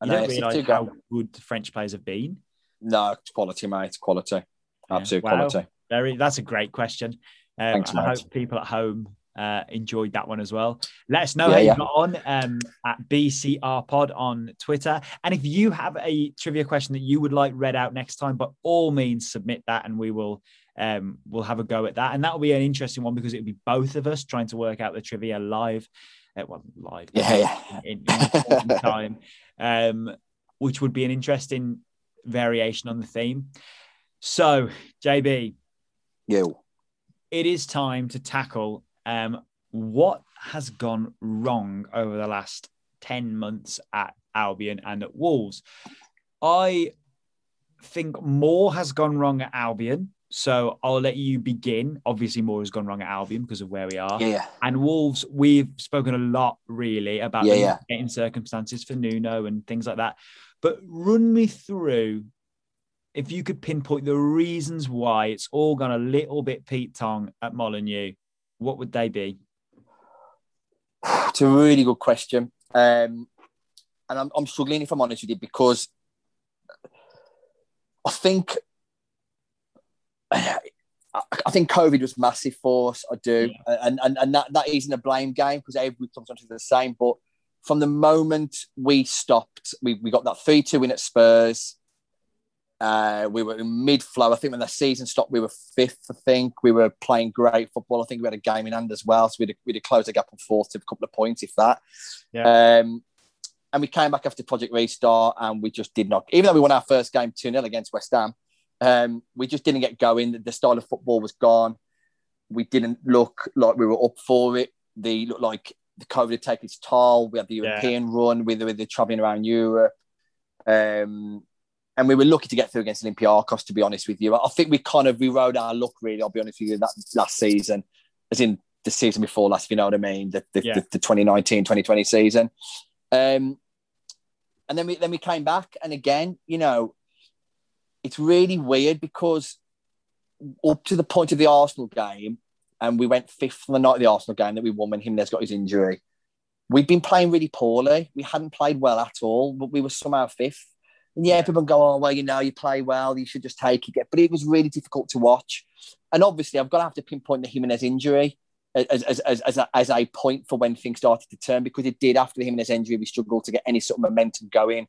I You know, don't realise how good the French players have been. No, it's quality, mate. It's quality. Absolute Wow. quality. Very. That's a great question. Um, Thanks, I mate. hope people at home uh, enjoyed that one as well. Let us know Yeah, how you yeah. got on um, at BCR Pod on Twitter. And if you have a trivia question that you would like read out next time, by all means submit that, and we will um, we'll have a go at that. And that will be an interesting one because it'll be both of us trying to work out the trivia live. Uh, well, live. Yeah, yeah. in, in time, um, which would be an interesting variation on the theme. So, JB, You. it is time to tackle um, what has gone wrong over the last 10 months at Albion and at Wolves. I think more has gone wrong at Albion. So I'll let you begin. Obviously, more has gone wrong at Albion because of where we are. Yeah. And Wolves, we've spoken a lot really about Yeah, the yeah. getting circumstances for Nuno and things like that. But run me through if you could pinpoint the reasons why it's all gone a little bit Pete Tong at Molyneux, what would they be? It's a really good question. Um, and I'm, I'm struggling, if I'm honest with you, because I think I think COVID was massive for us. I do, and and, and that, that isn't a blame game because every club's the same. But from the moment we stopped, we, we got that three two win at Spurs. Uh, we were in mid flow. I think when the season stopped, we were fifth. I think we were playing great football. I think we had a game in hand as well, so we'd we'd close the gap on fourth to a couple of points, if that. Um, and we came back after Project Restart, and we just did not. Even though we won our first game two 0 against West Ham, um, we just didn't get going. The, the style of football was gone. We didn't look like we were up for it. The looked like the COVID had taken its toll. We had the Yeah. European run with, with the traveling around Europe. Um, and we were lucky to get through against Olympiacos, to be honest with you. I think we kind of we rode our luck, really, I'll be honest with you, that last season, as in the season before last, if you know what I mean, the, the, Yeah. the, the 2019 2020 season. Um, and then we then we came back, and again, you know, it's really weird because up to the point of the Arsenal game, and we went fifth on the night of the Arsenal game that we won when Jimenez got his injury. We'd been playing really poorly. We hadn't played well at all, but we were somehow fifth. And yeah, people go, oh, well, you know, you play well, you should just take it. But it was really difficult to watch. And obviously, I've got to have to pinpoint the Jimenez injury as, as, as, as, a, as a point for when things started to turn because it did after the Jimenez injury. We struggled to get any sort of momentum going.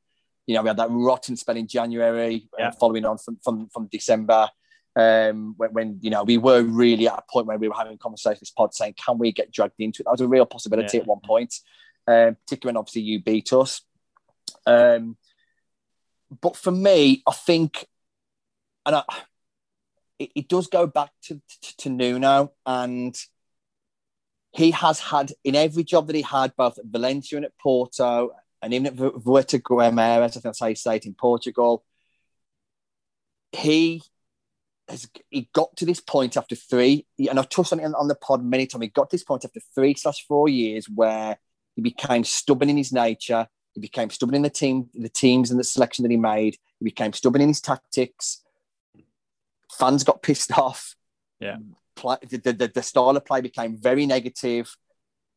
You know, we had that rotten spell in January, uh, Yeah. following on from, from, from December, um, when, when, you know, we were really at a point where we were having conversations pod saying, can we get dragged into it? That was a real possibility Yeah. at one point, um, particularly when obviously you beat us. Um, but for me, I think, and I, it, it does go back to, to, to Nuno, and he has had in every job that he had, both at Valencia and at Porto, and even at Vuelta Guimarães, I think that's how you say it in Portugal. He has he got to this point after three, and I've touched on it on the pod many times. He got to this point after three slash four years where he became stubborn in his nature. He became stubborn in the team, the teams and the selection that he made. He became stubborn in his tactics. Fans got pissed off. Yeah. Play, the, the, the style of play became very negative,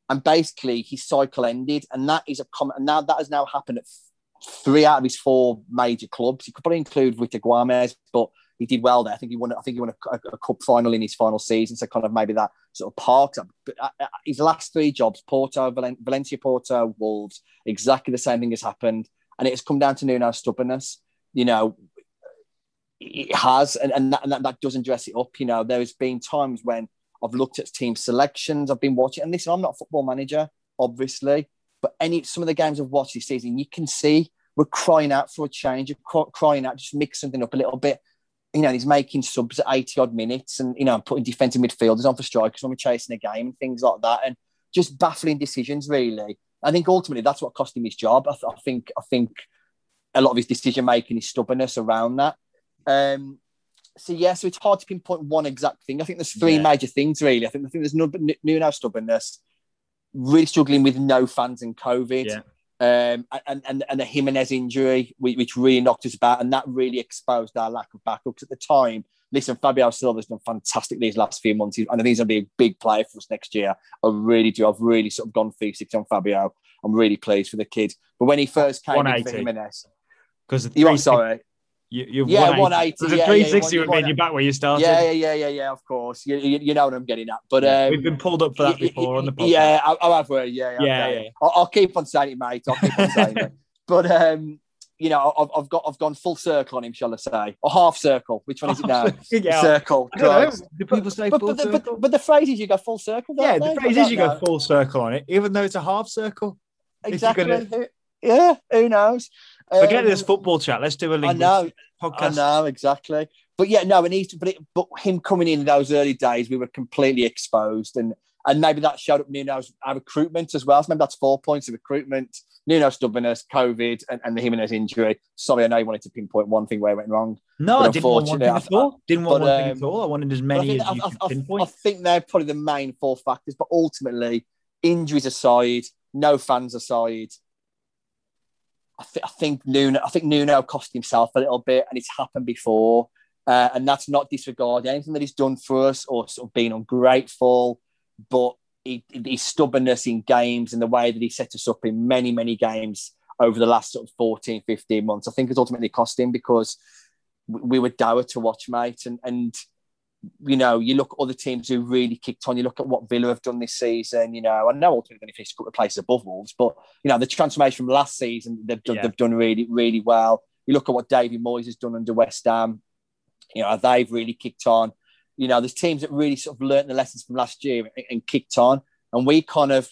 and basically his cycle ended. And that is a comment. And now that has now happened at three out of his four major clubs. You could probably include Vita Guimarães, but he did well there. I think he won. I think he won a, a, cup final in his final season. So kind of maybe that sort of parks up. But uh, uh, his last three jobs: Porto, Valen- Valencia, Porto, Wolves. Exactly the same thing has happened, and it has come down to Nuno's stubbornness. You know, it has, and, and, that, and that, that doesn't dress it up. You know, there has been times when I've looked at team selections, I've been watching, and listen, I'm not a football manager, obviously, but any some of the games I've watched this season, you can see we're crying out for a change, You're crying out, just mix something up a little bit. You know, he's making subs at 80 odd minutes and, you know, putting defensive midfielders on for strikers when we're chasing a game and things like that. And just baffling decisions. Really, I think ultimately that's what cost him his job. I, th- I think I think a lot of his decision making is stubbornness around that. Um, so yeah, so it's hard to pinpoint one exact thing. I think there's three Yeah. major things really. I think I think there's no Nuno stubbornness, really struggling with no fans and COVID, Yeah. Um, and and and the Jimenez injury, which, really knocked us about, and that really exposed our lack of backups at the time. Listen, Fabio Silva's done fantastic these last few months, and I think he's going to be a big player for us next year. I really do. I've really sort of gone 360 on Fabio. I'm really pleased for the kid. But when he first came in for 180. Jimenez, Because you are sorry. You, you've Yeah, 180. 180, There's a yeah, yeah, 360 you would want- mean you're back where you started. Yeah, yeah, yeah, yeah, yeah. Of course, you, you, you know what I'm getting at. But Yeah, um, We've been pulled up for that y- y- before on the podcast. Yeah, I, I have. Heard, yeah, yeah, Yeah, okay. yeah. I'll, I'll keep on saying it, mate. I'll keep on saying it. But um, you know, I've, I've got I've gone full circle on him, shall I say, or half circle? Which one is it now? Yeah. Circle. I don't know. Christ. Do people say But, full but, circle? but, but the phrase is you go full circle. yeah, the I phrase is you go full circle on it, even though it's a half circle. exactly. gonna- Yeah, who knows? Forget Um, this football chat. Let's do a I linguistic know. I know exactly. But yeah, no, and he's but it, but him coming in those early days, we were completely exposed, and and maybe that showed up Nuno's our recruitment as well. So maybe that's four points of recruitment. Nuno stubbornness, COVID, and, and the Jimenez injury. Sorry, I know you wanted to pinpoint one thing where it went wrong. No, I didn't want one thing unfortunately, at all. Didn't want but, one thing um, at all. I wanted as But I many think, as I, I- I- pinpoint. I think they're probably the main four factors. But ultimately, injuries aside, no fans aside, I, th- I think Nuno. I think Nuno cost himself a little bit, and it's happened before. Uh, and that's not disregarding anything that he's done for us or sort of being ungrateful, but he, his stubbornness in games and the way that he set us up in many, many games over the last sort of 14, 15 months, I think has ultimately cost him because we we were dour to watch, mate. And, and you know, you look at other teams who really kicked on. You look at what Villa have done this season. You know, I know ultimately going to finish a couple of places above Wolves, but you know the transformation from last season, they've done, Yeah. they've done really, really well. You look at what David Moyes has done under West Ham. You know, they've really kicked on. You know, there's teams that really sort of learnt the lessons from last year and, and kicked on, and we kind of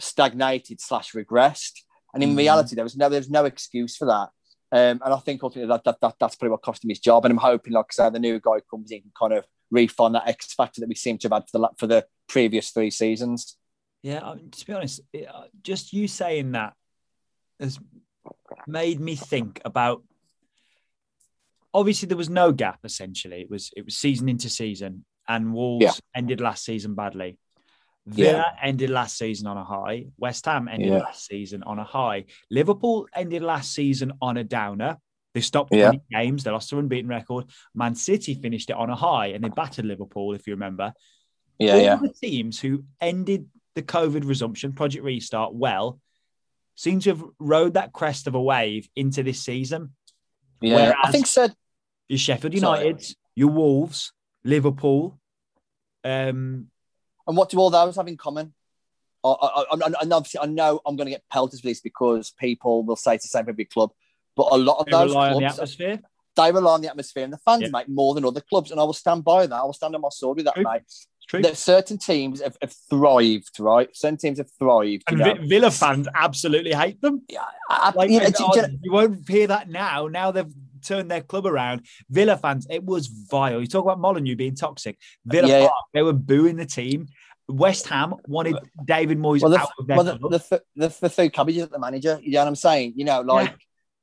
stagnated slash regressed. And in Mhm. reality, there was no, there's no excuse for that. Um, and I think ultimately that, that, that that's probably what cost him his job. And I'm hoping, like I said, the new guy comes in and kind of refine that X factor that we seem to have had for the for the previous three seasons. Yeah, I mean, to be honest, it, uh, just you saying that has made me think about. Obviously, there was no gap. Essentially, it was it was season into season, and Wolves Yeah. ended last season badly. Yeah. Villa ended last season on a high. West Ham ended Yeah. last season on a high. Liverpool ended last season on a downer. They stopped Yeah. 20 games. They lost their unbeaten record. Man City finished it on a high, and they battered Liverpool, if you remember Yeah, all yeah, the teams who ended the COVID resumption, Project Restart, well, seem to have rode that crest of a wave into this season. yeah. Whereas- I think said Your Sheffield Sorry. United, your Wolves, Liverpool. Um, And what do all those have in common? I, I, I, and obviously, I know I'm going to get pelted for this because people will say it's the same for every club, but a lot of they those rely on the clubs, atmosphere. they rely on the atmosphere, and the fans Yeah. make more than other clubs, and I will stand by that. I will stand on my sword with that, True. mate. It's true. That certain teams have, have thrived, right? Certain teams have thrived. And? Villa fans absolutely hate them. I- I- Like, you know, do- do you won't hear that now. Now they've turned their club around. Villa fans, it was vile. You talk about Molyneux being toxic. Villa Yeah, yeah. They were booing the team. West Ham wanted David Moyes well, the, out of their well, the, club. the, the, the, the third cabbages at the manager. You know what I'm saying? You know, like,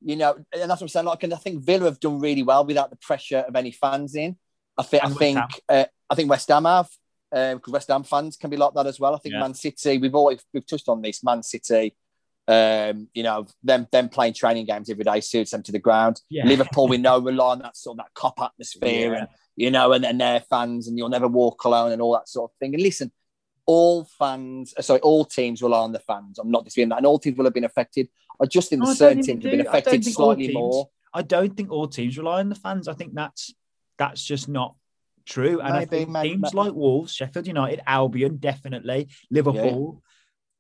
you know, and that's what I'm saying. Like, and I think Villa have done really well without the pressure of any fans in. I think, I think, uh, I think West Ham have because West Ham fans can be like that as well. I think Yeah. Man City. We've always we've touched on this. Man City. Um, you know, them them playing training games every day suits them to the ground. Yeah. Liverpool, we know, rely on that sort of that cop atmosphere Yeah. and you know, and, and their fans, and you'll never walk alone and all that sort of thing. And listen, all fans, uh, sorry, all teams rely on the fans. I'm not disputing that, and all teams will have been affected. I just think No, the certain teams they have been do. Affected slightly teams- more. I don't think all teams rely on the fans. I think that's that's just not true. And I think maybe- teams like Wolves, Sheffield United, Albion, definitely Liverpool,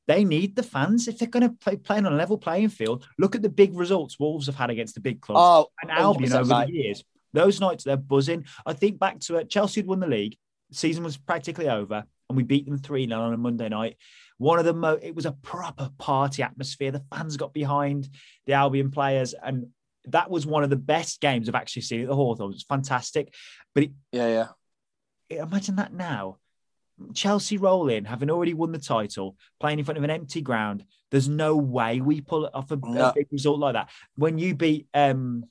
they need the fans if they're going to play playing on a level playing field. Look at the big results Wolves have had against the big clubs Oh, and Albion over mate. the years. Those nights they're buzzing. I think back to it. Chelsea had won the league. The season was practically over, and we beat them three 0 on a Monday night. One of the mo- it was a proper party atmosphere. The fans got behind the Albion players, and that was one of the best games I've actually seen at the Hawthorns. It was fantastic. But it, Yeah, yeah. imagine that now. Chelsea roll in, having already won the title, playing in front of an empty ground. There's no way we pull off a, No. a big result like that. When you beat um,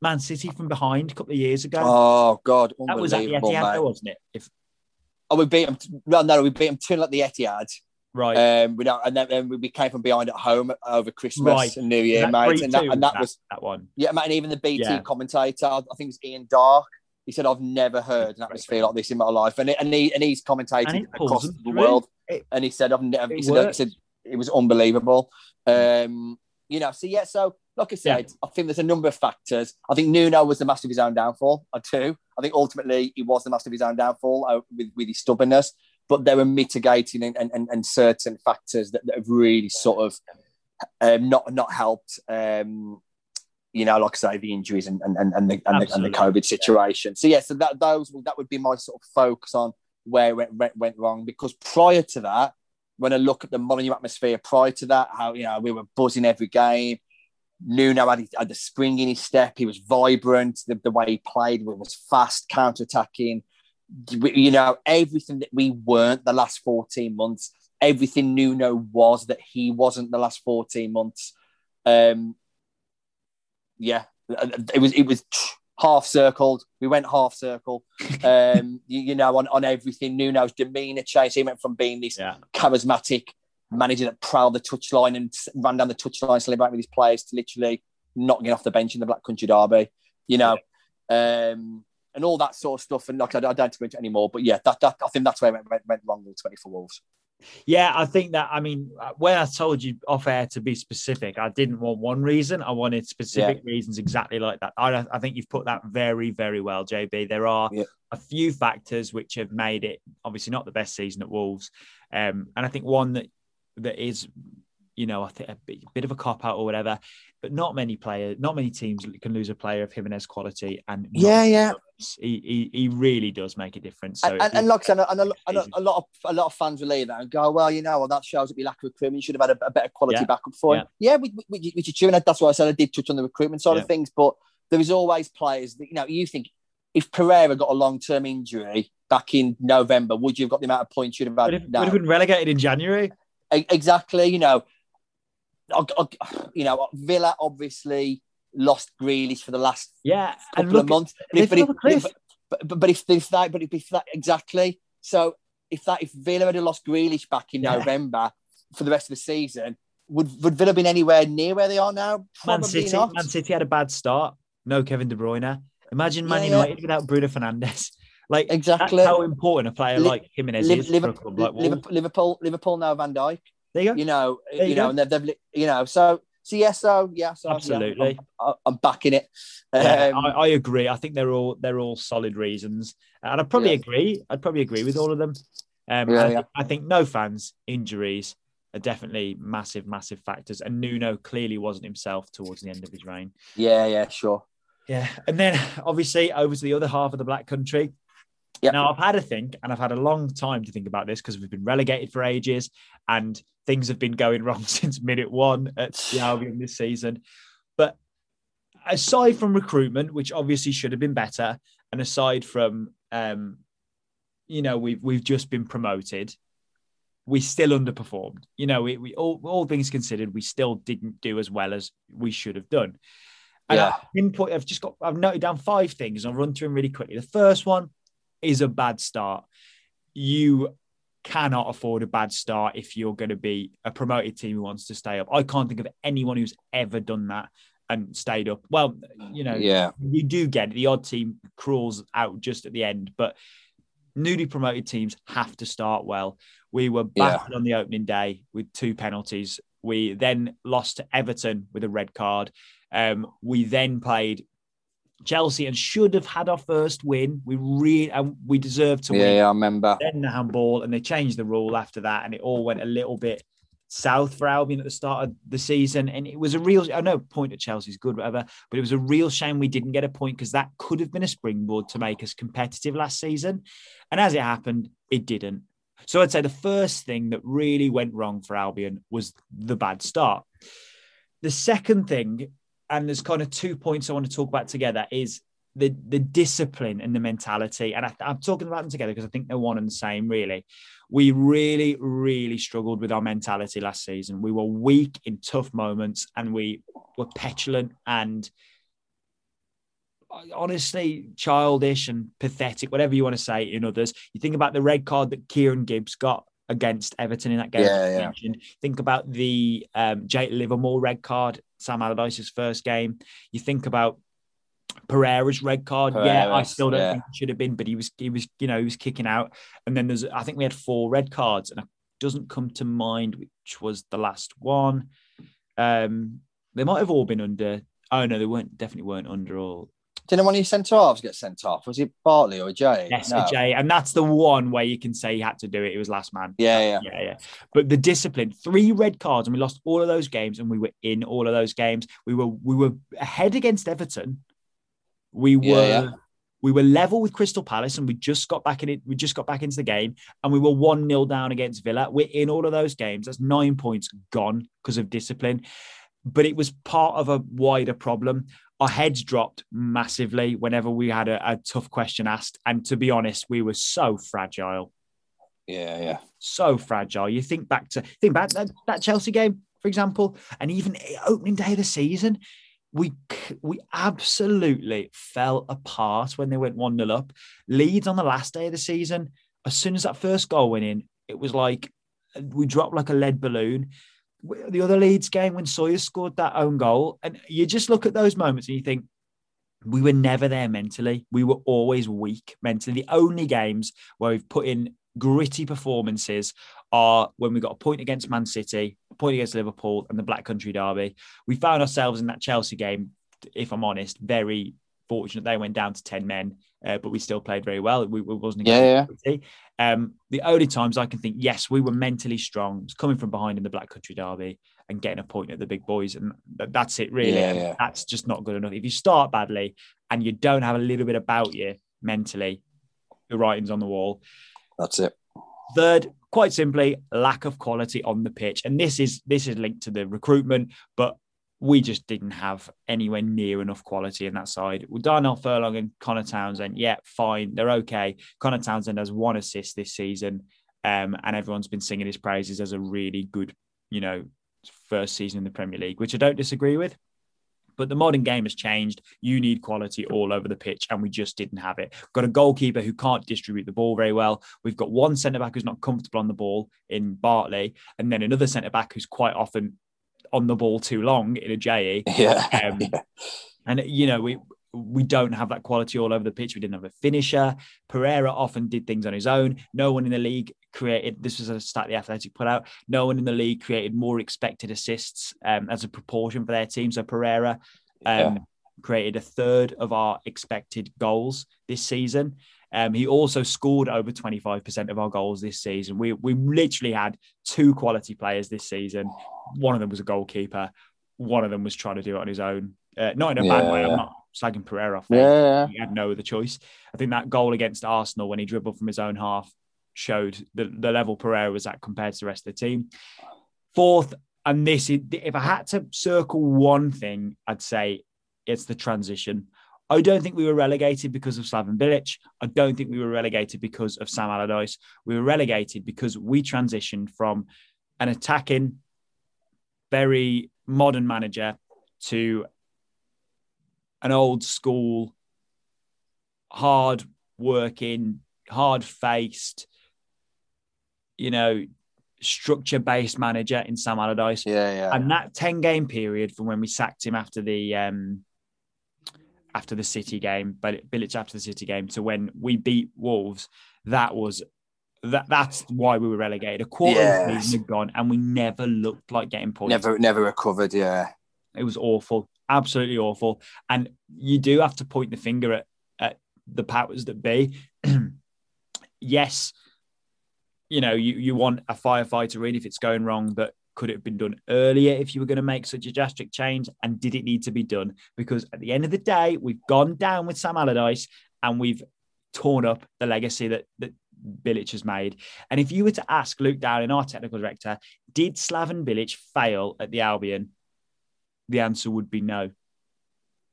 Man City from behind a couple of years ago, Oh God, that was at the Etihad, mate. wasn't it? If Oh, we beat them. Well, no, we beat them two at the Etihad. right, Um, we don't, and then, then we came from behind at home over Christmas Right. and New Year, mate. And that, and that was that one. yeah, mate. And even the BT Yeah. commentator, I think it was Ian Darke. He said, "I've never heard an atmosphere like this in my life," and it, and he and he's commentated And across the through. world. It- and he said, "I've never." He said, he said it was unbelievable. Um, you know, so yeah, so like I said, I think there's a number of factors. I think Nuno was the master of his own downfall. I do. I think ultimately he was the master of his own downfall uh, with, with his stubbornness. But there were mitigating and, and, and certain factors that, that have really sort of um, not not helped. Um, you know, like I say, the injuries and and, and, and, the, and, the, and the COVID situation. So yeah, so that those that would be my sort of focus on where it went, went, went wrong. Because prior to that, when I look at the Molyneux atmosphere prior to that, how you know we were buzzing every game. Nuno had, had the spring in his step. He was vibrant. The, the way he played was fast, counter attacking. You know, everything that we weren't the last 14 months, everything Nuno was that he wasn't the last 14 months. Um, yeah, it was it was half circled. We went half circle. Um, you, you know, on, on everything. Nuno's demeanour changed. He went from being this Yeah. charismatic manager that prowled the touchline and ran down the touchline, celebrating with his players, to literally not getting off the bench in the Black Country Derby. You know, um, and all that sort of stuff. And like I, I don't go into anymore, but yeah, that, that I think that's where it went, went, went wrong with twenty four Wolves. Yeah, I think that. I mean, uh, when I told you off air to be specific, I didn't want one reason. I wanted specific reasons exactly like that. I, I think you've put that very, very well, JB. There are Yeah. a few factors which have made it obviously not the best season at Wolves, um, and I think one that that is, you know, I think a bit, of a cop out or whatever. But not many players, not many teams can lose a player of Jimenez quality, and Yeah, yeah. he, he he really does make a difference. So and, and, and like I said, and a, and a, a lot of a lot of fans will leave that and go, well, you know, well, that shows that we lack of recruitment. You should have had a, a better quality Yeah. backup for him. Yeah, we, we, we, which is true, and that's why I said I did touch on the recruitment side Yeah. of things. But there is always players that you know. You think if Pereira got a long term injury back in November, would you have got the amount of points you'd have had? would have, now? would have been relegated in January. Exactly. You know, I, I- you know, Villa obviously lost Grealish for the last Yeah, couple of months. But if, but, if, off a cliff. but, but, if, if that, but if, that exactly. So if that, if Villa had lost Grealish back in Yeah. November for the rest of the season, would would Villa been anywhere near where they are now? Man City, not. Man City had a bad start. No Kevin De Bruyne. Imagine Man Yeah, yeah. United without Bruno Fernandes. Like Exactly. that's how important a player Li- like Jimenez Liv- is for a Liverpool, club like. Liverpool, Liverpool, Liverpool now Van Dijk. There you go. You know, There you you, know, and they've, they've, you know, so so yeah, so yeah, so yeah, Absolutely. I'm, I'm backing it. Yeah, Um, I, I agree. I think they're all they're all solid reasons, and I'd probably Yeah. agree. I'd probably agree with all of them. Um, Yeah, I, yeah. I think no fans injuries are definitely massive, massive factors, and Nuno clearly wasn't himself towards the end of his reign. yeah, yeah, sure. Yeah, and then obviously over to the other half of the Black Country. Yeah. Now I've had a think, and I've had a long time to think about this because we've been relegated for ages, and things have been going wrong since minute one at the Albion this season. But aside from recruitment, which obviously should have been better, and aside from um, you know, we've we've just been promoted, we still underperformed. You know, we, we all all things considered, we still didn't do as well as we should have done. And Yeah. I pinpoint, I've just got, I've noted down five things. And I'll run through them really quickly. The first one is a bad start. You cannot afford a bad start if you're going to be a promoted team who wants to stay up. I can't think of anyone who's ever done that and stayed up. Well, you know, Yeah, you do get it. The odd team crawls out just at the end, but newly promoted teams have to start well. We were Yeah. on the opening day with two penalties. We then lost to Everton with a red card. Um, we then played Chelsea and should have had our first win. We really and we deserved to yeah, win. yeah, I remember. Then the handball, and they changed the rule after that, and it all went a little bit south for Albion at the start of the season. And it was a real, I know point at Chelsea's good, whatever, but it was a real shame we didn't get a point because that could have been a springboard to make us competitive last season. And as it happened, it didn't. So I'd say the first thing that really went wrong for Albion was the bad start. The second thing, and there's kind of two points I want to talk about together, is the the discipline and the mentality, and I, am talking about them together because I think they're one and the same. Really, we really, really struggled with our mentality last season. We were weak in tough moments, and we were petulant and honestly childish and pathetic, whatever you want to say in others. You think about the red card that Kieran Gibbs got against Everton in that game. Yeah, yeah. Think about the um, Jake Livermore red card, Sam Allardyce's first game. You think about Pereira's red card. Pereira's, yeah, I still don't yeah. think it should have been, but he was he was you know he was kicking out. And then there's I think we had four red cards, and it doesn't come to mind which was the last one. Um, they might have all been under. Oh no, they weren't. Definitely weren't under all. Didn't one of your centre halves get sent off? Was it Bartley or Jay? Yes, no. Jay, and that's the one where you can say he had to do it. It was last man. Yeah, yeah, yeah, yeah. But the discipline, three red cards, and we lost all of those games, and we were in all of those games. We were we were ahead against Everton. We were. Yeah, yeah. We were level with Crystal Palace, and we just got back in it. We just got back into the game, and we were one 0 down against Villa. We're in all of those games. That's nine points gone because of discipline but it was part of a wider problem our heads dropped massively whenever we had a, a, tough question asked. And to be honest, we were so fragile. Yeah, yeah. So fragile. You think back to think back that, that Chelsea game, for example, and even opening day of the season, we we absolutely fell apart when they went 1 0 up. Leeds on the last day of the season, as soon as that first goal went in, it was like we dropped like a lead balloon the other Leeds game when Sawyer scored that own goal, and you just look at those moments and you think we were never there mentally. We were always weak mentally. The only games where we've put in gritty performances are when we got a point against Man City, a point against Liverpool, and the Black Country Derby. We found ourselves in that Chelsea game, if I'm honest, very fortunate they went down to 10 men, uh, but we still played very well. We, we wasn't yeah, yeah. Um, the only times I can think, yes, we were mentally strong, coming from behind in the Black Country Derby and getting a point at the big boys. And that's it, really. Yeah, yeah. That's just not good enough. If you start badly and you don't have a little bit about you mentally, the writing's on the wall. That's it. Third, quite simply, lack of quality on the pitch. And this is this is linked to the recruitment, but we just didn't have anywhere near enough quality in that side. With Darnell Furlong and Conor Townsend, yeah, fine, they're okay. Conor Townsend has one assist this season, um, and everyone's been singing his praises as a really good, you know, first season in the Premier League, which I don't disagree with. But the modern game has changed. You need quality all over the pitch, and we just didn't have it. We've got a goalkeeper who can't distribute the ball very well. We've got one centre back who's not comfortable on the ball in Bartley, and then another centre back who's quite often on the ball too long in Ajayi. Yeah. Um, yeah. And you know, we we don't have that quality all over the pitch. We didn't have a finisher. Pereira often did things on his own. No one in the league created. This was a stat the Athletic put out. No one in the league created more expected assists um, as a proportion for their team. So Pereira um, yeah. created a third of our expected goals this season. Um, he also scored over 25% of our goals this season. We, we literally had two quality players this season. One of them was a goalkeeper. One of them was trying to do it on his own. Uh, not in a yeah, bad way. I'm not slagging Pereira off. Yeah, he had no other choice. I think that goal against Arsenal when he dribbled from his own half showed the, the level Pereira was at compared to the rest of the team. Fourth, and this is if I had to circle one thing, I'd say it's the transition. I don't think we were relegated because of Slaven Bilic. I don't think we were relegated because of Sam Allardyce. We were relegated because we transitioned from an attacking, very modern manager to an old school, hard working, hard faced, you know, structure based manager in Sam Allardyce. Yeah, yeah. And that 10 game period from when we sacked him after the um, after the City game, but Bilic after the City game to when we beat Wolves, that was that that's why we were relegated. A quarter yes. of the season had gone, and we never looked like getting points. Never, never recovered. Yeah, it was awful, absolutely awful. And you do have to point the finger at, at the powers that be. yes, you know you you want a firefighter in if it's going wrong, but could it have been done earlier if you were going to make such a drastic change? And did it need to be done? Because at the end of the day, we've gone down with Sam Allardyce and we've torn up the legacy that, that Bilic has made. And if you were to ask Luke Dowling, our technical director, did Slaven Bilic fail at the Albion? The answer would be no.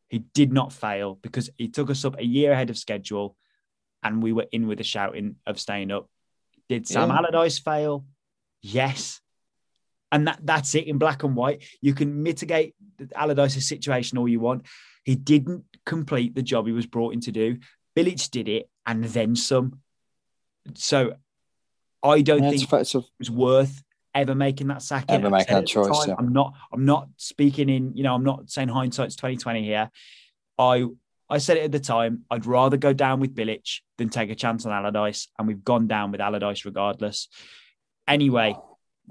He did not fail because he took us up a year ahead of schedule and we were in with a shouting of staying up. Did Sam Yeah. Allardyce fail? Yes. And that, that's it in black and white. You can mitigate Allardyce's situation all you want. He didn't complete the job he was brought in to do. Bilic did it and then some. So I don't Yeah, think it was worth ever making that sack. Ever making that choice, time, yeah. I'm not. I'm not speaking in. You know, I'm not saying hindsight's 2020 here. I I said it at the time. I'd rather go down with Bilic than take a chance on Allardyce, and we've gone down with Allardyce regardless. Anyway,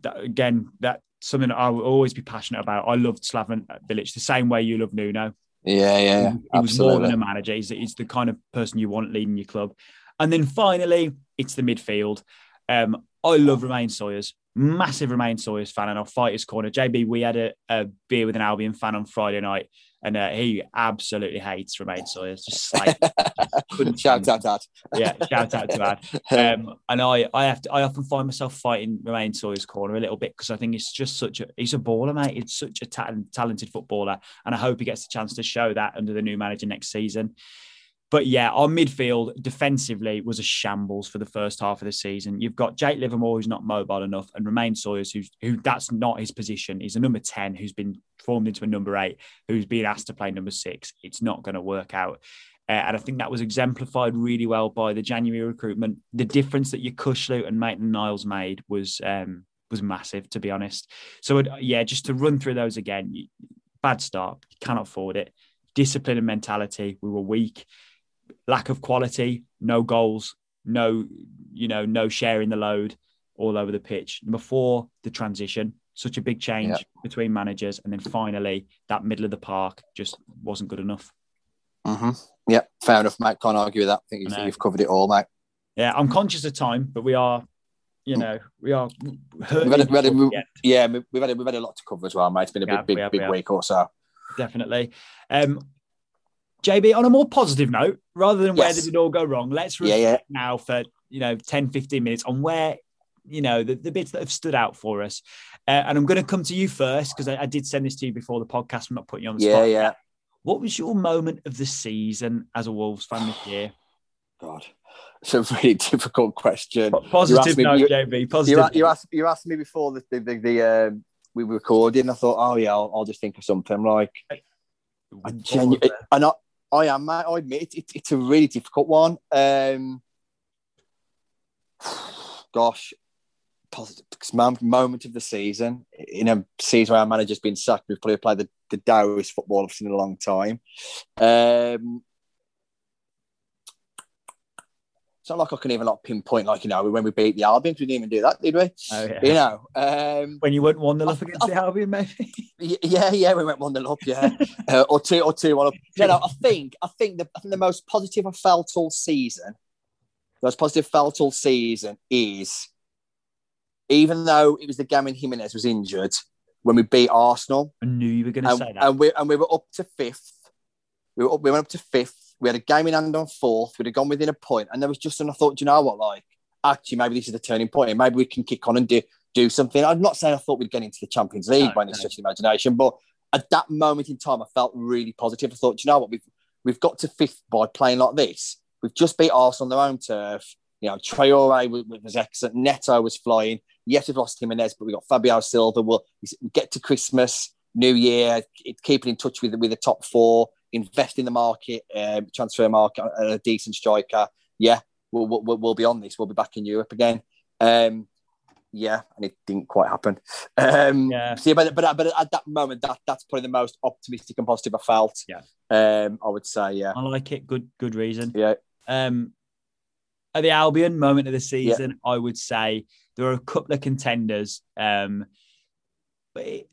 that, again, that's something I will always be passionate about. I loved Slaven Bilic the same way you love Nuno. yeah, yeah, yeah, He was more than a manager. He's, he's the kind of person you want leading your club. And then finally, it's the midfield. Um, I love Romaine Sawyers, massive Romaine Sawyers fan, and I'll fight his corner. JB, we had a, a beer with an Albion fan on Friday night, and uh, he absolutely hates Romaine Sawyers. Just like couldn't Shout out, Dad. yeah, shout out to Ad. Um, and I, I have to, I often find myself fighting Romaine Sawyer's corner a little bit because I think it's just such a, he's a baller, mate. He's such a ta- talented footballer, and I hope he gets the chance to show that under the new manager next season. But yeah, our midfield defensively was a shambles for the first half of the season. You've got Jake Livermore, who's not mobile enough, and Romaine Sawyers, who's who that's not his position. He's a number 10 who's been formed into a number eight, who's being asked to play number six. It's not going to work out. Uh, and I think that was exemplified really well by the January recruitment. The difference that Yokuslu and Maitland Niles made was um, was massive, to be honest. So yeah, just to run through those again, bad start, you cannot afford it. Discipline and mentality, we were weak. Lack of quality, no goals, no you know, no sharing the load all over the pitch. Number four, the transition, such a big change Yeah. between managers, and then finally that middle of the park just wasn't good enough. hmm Yeah, fair enough, mate. Can't argue with that. I think you've, I you've covered it all, mate. Yeah, I'm conscious of time, but we are, you know, we are. We've had a- we had a- the Yeah, we- we've had a, we've had a lot to cover as well, mate. It's been a Yeah, big, big, we have, big we week or so. definitely. Um, JB, on a more positive note, rather than where Yes. did it all go wrong, let's Yeah, reflect yeah. now for you know 10, 15 minutes on where you know the, the bits that have stood out for us. Uh, and I'm going to come to you first because I, I did send this to you before the podcast. I'm not putting you on the Yeah, spot. yeah. yeah. What was your moment of the season as a Wolves fan this year? God, it's a really difficult question. Positive me- note, you- JB. Positive. You, you asked you asked me before the the, the, the um, we were recording. I thought, oh yeah, I'll, I'll just think of something. Like, I genu- and I, I am. I admit it, it, it's a really difficult one. Um, gosh, positive mom- moment of the season in a season where our manager's been sacked. We've probably played the, the dourest football I've seen in a long time. Um, it's not like I can even like pinpoint, like you know, when we beat the Albion, we didn't even do that, did we? Oh, yeah. You know, um, when you went one nil up I- against the Albion, maybe. Yeah, yeah, we went one nil up, yeah, uh, or two, or two one up. No, no, I think, I think the, I think the most positive I felt all season, the most positive I felt all season is, even though it was the game when Jimenez was injured, when we beat Arsenal, I knew you were going to say that. and we and we were up to fifth. We were up, we went up to fifth. We had a game in hand on fourth. We'd have gone within a point, and there was just, and I thought, you know what, like, actually, maybe this is the turning point, and maybe we can kick on and do do something. I'm not saying I thought we'd get into the Champions League No, by any no. stretch of imagination, but at that moment in time, I felt really positive. I thought, you know what, we've we've got to fifth by playing like this. We've just beat Arsenal on their own turf. You know, Traore was, was excellent. Neto was flying. Yes, we've lost Jimenez, but we've got Fabio Silva. We'll get to Christmas, New Year, keeping in touch with with the top four, invest in the market, uh, transfer market, and a decent striker. Yeah, we'll, we'll we'll be on this. We'll be back in Europe again. Um, yeah, and it didn't quite happen. Um, Yeah. yeah, but, but but at that moment, that that's probably the most optimistic and positive I felt. Yeah. um, I would say. Yeah, I like it. Good, good reason. yeah, Um, at the Albion moment of the season, I would say there are a couple of contenders. Um, but it,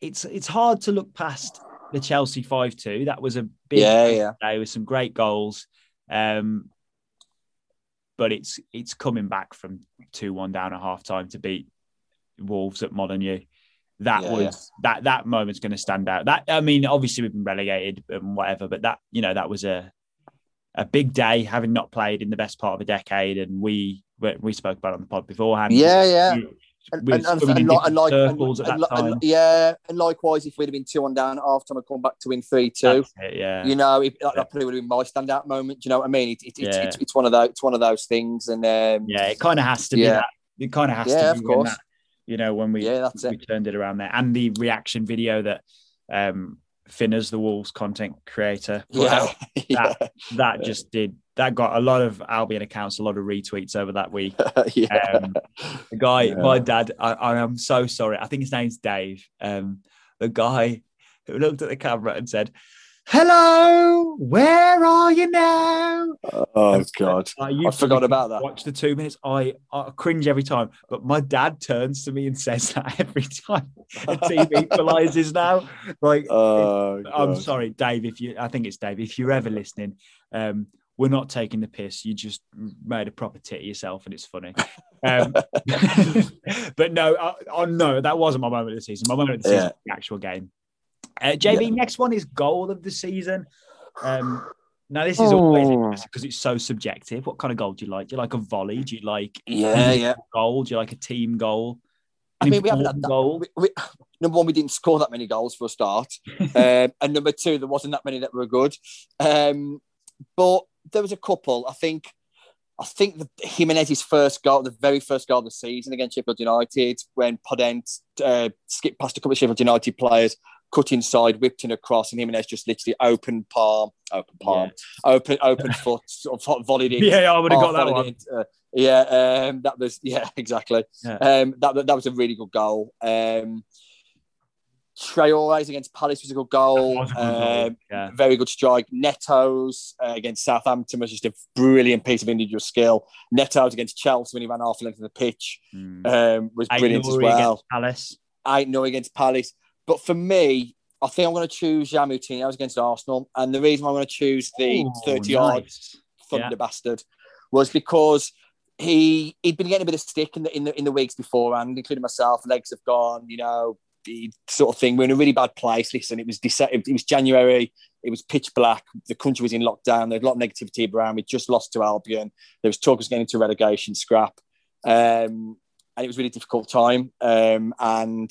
it's it's hard to look past the Chelsea five two. That was a big Yeah, yeah. day with some great goals. Um, but it's it's coming back from two one down at half time to beat Wolves at Molyneux. That Yeah, was yeah. that that moment's going to stand out. That I mean, obviously we've been relegated and whatever, but that you know that was a a big day, having not played in the best part of a decade, and we we spoke about it on the pod beforehand. yeah, yeah. You- And, like, different and, like, and, circles at that time. yeah, and likewise, if we'd have been two on down at half time and come back to win three two, it, yeah. you know, if, that, Yeah. that probably would have been my standout moment. Do you know what I mean? It, it, it's Yeah. it's, it's one of those, it's one of those things, and um, yeah, it kind of has to be Yeah. that. It kind of has Yeah, to of be when course. that, you know, when we yeah, that's we it. turned it around there, and the reaction video that um Finners, the Wolves content creator, put Yeah, yeah, that just did that got a lot of Albion accounts, a lot of retweets over that week. yeah. Um, the guy, Yeah. my dad, I, I am so sorry. I think his name's Dave. Um, the guy who looked at the camera and said, "Hello, where are you now?" oh God, Like, you I forgot about that. Watch the two minutes. I, I cringe every time, but my dad turns to me and says that every time a team equalizes now. Like, Oh, I'm sorry, Dave. If you, I think it's Dave. If you're ever listening, um, we're not taking the piss. You just made a proper tit of yourself, and it's funny. Um, but no, uh, oh no, that wasn't my moment of the season. My moment of the season Yeah. was the actual game. Uh, JB, next one is goal of the season. Um, now this is always Oh. interesting because it's so subjective. What kind of goal do you like? Do you like a volley? Do you like Yeah, yeah. goal? Do you like a team goal? I mean, we haven't had that. goal. We, we, number one, we didn't score that many goals for a start, um, and number two, there wasn't that many that were good. Um, but there was a couple. I think. I think the Jimenez's first goal, the very first goal of the season against Sheffield United, when Podence uh, skipped past a couple of Sheffield United players, cut inside, whipped in across, and Jimenez just literally open palm, open palm, open open foot, sort of volleyed it. Yeah, I would have got that one. it, uh, yeah, um, that was yeah, exactly. Yeah. Um, that that was a really good goal. Um, Traore's against Palace was a good goal. A good goal, Um, yeah. Very good strike. Neto's uh, against Southampton was just a brilliant piece of individual skill. Neto's against Chelsea when he ran half the length of the pitch Mm. um, was brilliant as well. against Palace. I know against Palace. But for me, I think I'm going to choose João Moutinho against Arsenal. And the reason I'm going to choose the Ooh, 30 yard nice. thunder Yeah. bastard was because he he'd been getting a bit of stick in the in the in the weeks beforehand, including myself. Legs have gone, you know, sort of thing. We're in a really bad place. Listen, it was Dece- it was January. It was pitch black. The country was in lockdown. There's a lot of negativity around. We just lost to Albion. There was talk of us getting into relegation scrap, um, and it was a really difficult time. Um, and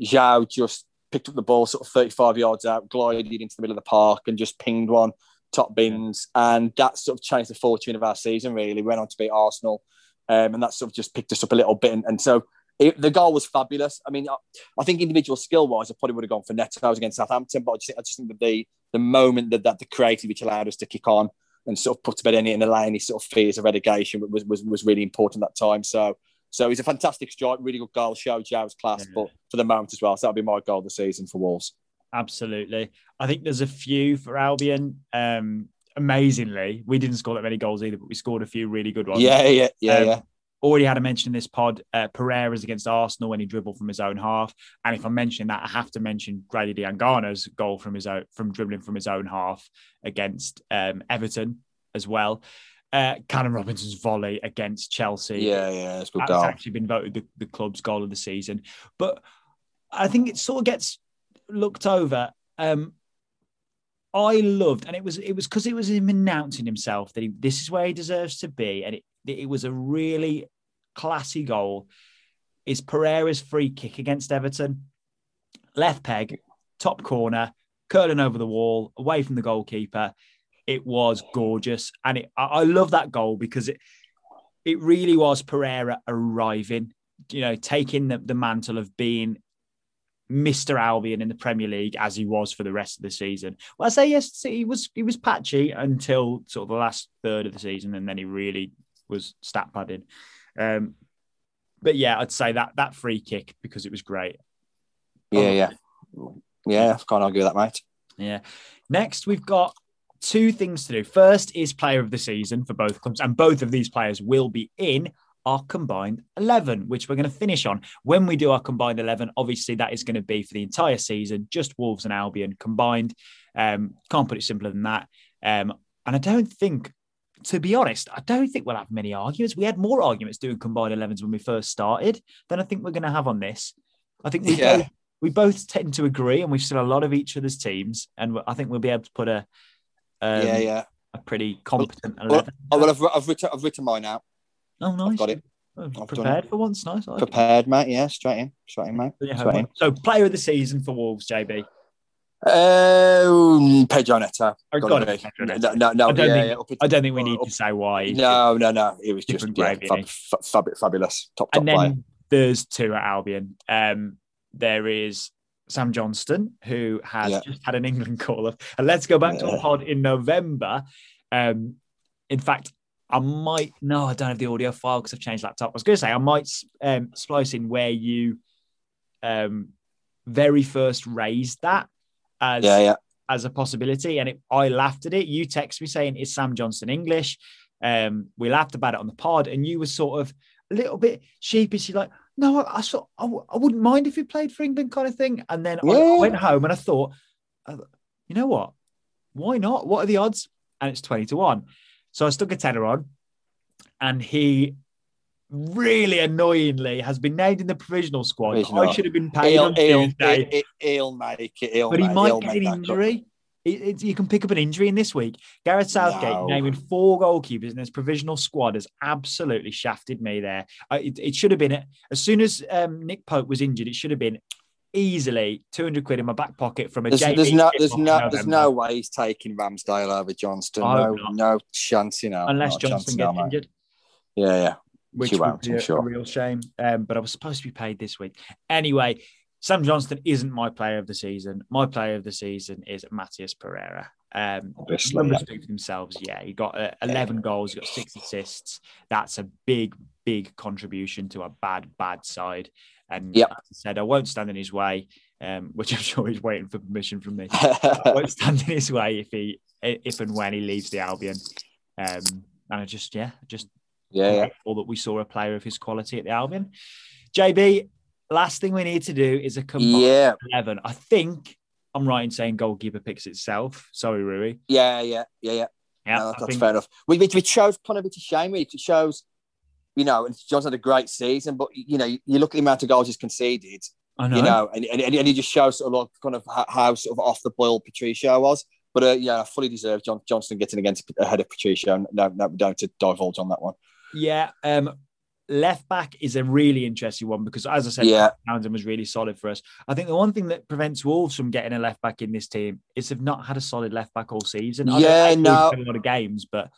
João just picked up the ball sort of 35 yards out, glided into the middle of the park, and just pinged one top bins, and that sort of changed the fortune of our season. Really, we went on to beat Arsenal, um, and that sort of just picked us up a little bit. And, and so it, the goal was fabulous. I mean, I, I think individual skill wise, I probably would have gone for Neto against Southampton, but I just, think- I just think that the the moment that, that the creative which allowed us to kick on and sort of put to bed any and allay any sort of fears of relegation was was, was really important that time. So. So he's a fantastic strike, really good goal, showed Joe's class, Yeah. but for the moment as well. So that'll be my goal of the season for Wolves. Absolutely. I think there's a few for Albion. Um, amazingly, we didn't score that many goals either, but we scored a few really good ones. Yeah, yeah, yeah, Um, yeah. Already had a mention in this pod. Uh, Pereira's against Arsenal when he dribbled from his own half, and if I'm mentioning that, I have to mention Grady Diangana's goal from his own from dribbling from his own half against um, Everton as well. Uh, Callum Robinson's volley against Chelsea. Yeah, yeah, it's good That's goal. actually been voted the, the club's goal of the season. But I think it sort of gets looked over. Um, I loved, and it was it was because it was him announcing himself that he, this is where he deserves to be, and it it was a really classy goal. Is Pereira's free kick against Everton, left peg, top corner, curling over the wall, away from the goalkeeper. It was gorgeous, and it, I, I love that goal because it it really was Pereira arriving, you know, taking the, the mantle of being Mr. Albion in the Premier League as he was for the rest of the season. Well, I say yes, he was he was patchy until sort of the last third of the season, and then he really was stat padding. Um, but yeah, I'd say that that free kick because it was great. Yeah, yeah. Yeah, I can't argue with that, mate. Yeah. Next, we've got two things to do. First is player of the season for both clubs, and both of these players will be in our combined 11, which we're going to finish on. When we do our combined 11, obviously that is going to be for the entire season, just Wolves and Albion combined. Um, can't put it simpler than that. Um, and I don't think, to be honest, I don't think we'll have many arguments. We had more arguments doing combined 11s when we first started than I think we're going to have on this. I think we Yeah. both, we both tend to agree, and we've seen a lot of each other's teams, and I think we'll be able to put a um, yeah, yeah. a pretty competent Well, 11. Oh, well, I've, I've, written, I've written mine out. oh, nice. got it. prepared for once, nice. Like prepared, mate. Yeah, straight in, straight in, mate. Straight in. So, player of the season for Wolves, JB. Um, Pedro Neto. Got it. No, no, no. I don't, yeah, think, yeah, I don't think we need to say why. No, no, no. It was just yeah, fab, fab, fabulous. Top, top and then player. there's two at Albion. Um, there is Sam Johnstone, who has yeah. just had an England call up. And let's go back yeah. to a pod in November. Um, in fact, I might no, I don't have the audio file because I've changed laptop. I was going to say I might um, splice in where you um, very first raised that as yeah, yeah. as a possibility, and it, I laughed at it. You text me saying is Sam Johnson English? Um, we laughed about it on the pod, and you were sort of a little bit sheepish. You're like, no, I, I saw, I, I wouldn't mind if he played for England, kind of thing. And then yeah. I, I went home and I thought, uh, you know what? Why not? What are the odds? And it's twenty to one. So I stuck a tenner on, and he really annoyingly has been named in the provisional squad. Provisional. I should have been paid he'll, on Tuesday. He'll, he'll make it. He'll but he make, might get an injury. It, it, you can pick up an injury in this week. Gareth Southgate no. naming four goalkeepers in his provisional squad has absolutely shafted me there. I, it, it, should have been as soon as um, Nick Pope was injured. It should have been easily 200 quid in my back pocket from a there's, there's no there's no there's no way he's taking Ramsdale over Johnstone no not. no chance you know unless Johnstone gets injured yeah yeah which she would be a, sure. a, real shame um, but I was supposed to be paid this week anyway Sam Johnstone isn't my player of the season my player of the season is Matheus Pereira um, Obviously, numbers speak for themselves. Yeah, he got uh, 11 yeah. goals, he got six assists. That's a big, big contribution to a bad, bad side. And yep. as I said, I won't stand in his way, um, which I'm sure he's waiting for permission from me. I won't stand in his way if he, if and when he leaves the Albion. Um, and I just, yeah, just yeah, yeah. that we saw a player of his quality at the Albion. JB, last thing we need to do is a combined yeah. 11. I think I'm right in saying goalkeeper picks itself. Sorry, Rui. Yeah, yeah, yeah, yeah. Yeah, no, that's think... fair enough. We, which shows kind of a shame. It shows you know, and John's had a great season, but you know, you look at the amount of goals he's conceded, know. you know, and, and, and he just shows sort of kind of how sort of off the boil Patricio was. But uh, yeah, I fully deserved John getting against ahead of Patricio. No, no, don't to divulge on that one. Yeah, um, left back is a really interesting one because, as I said, yeah. Townsend was really solid for us. I think the one thing that prevents Wolves from getting a left back in this team is they've not had a solid left back all season. I yeah, no, a lot of games, but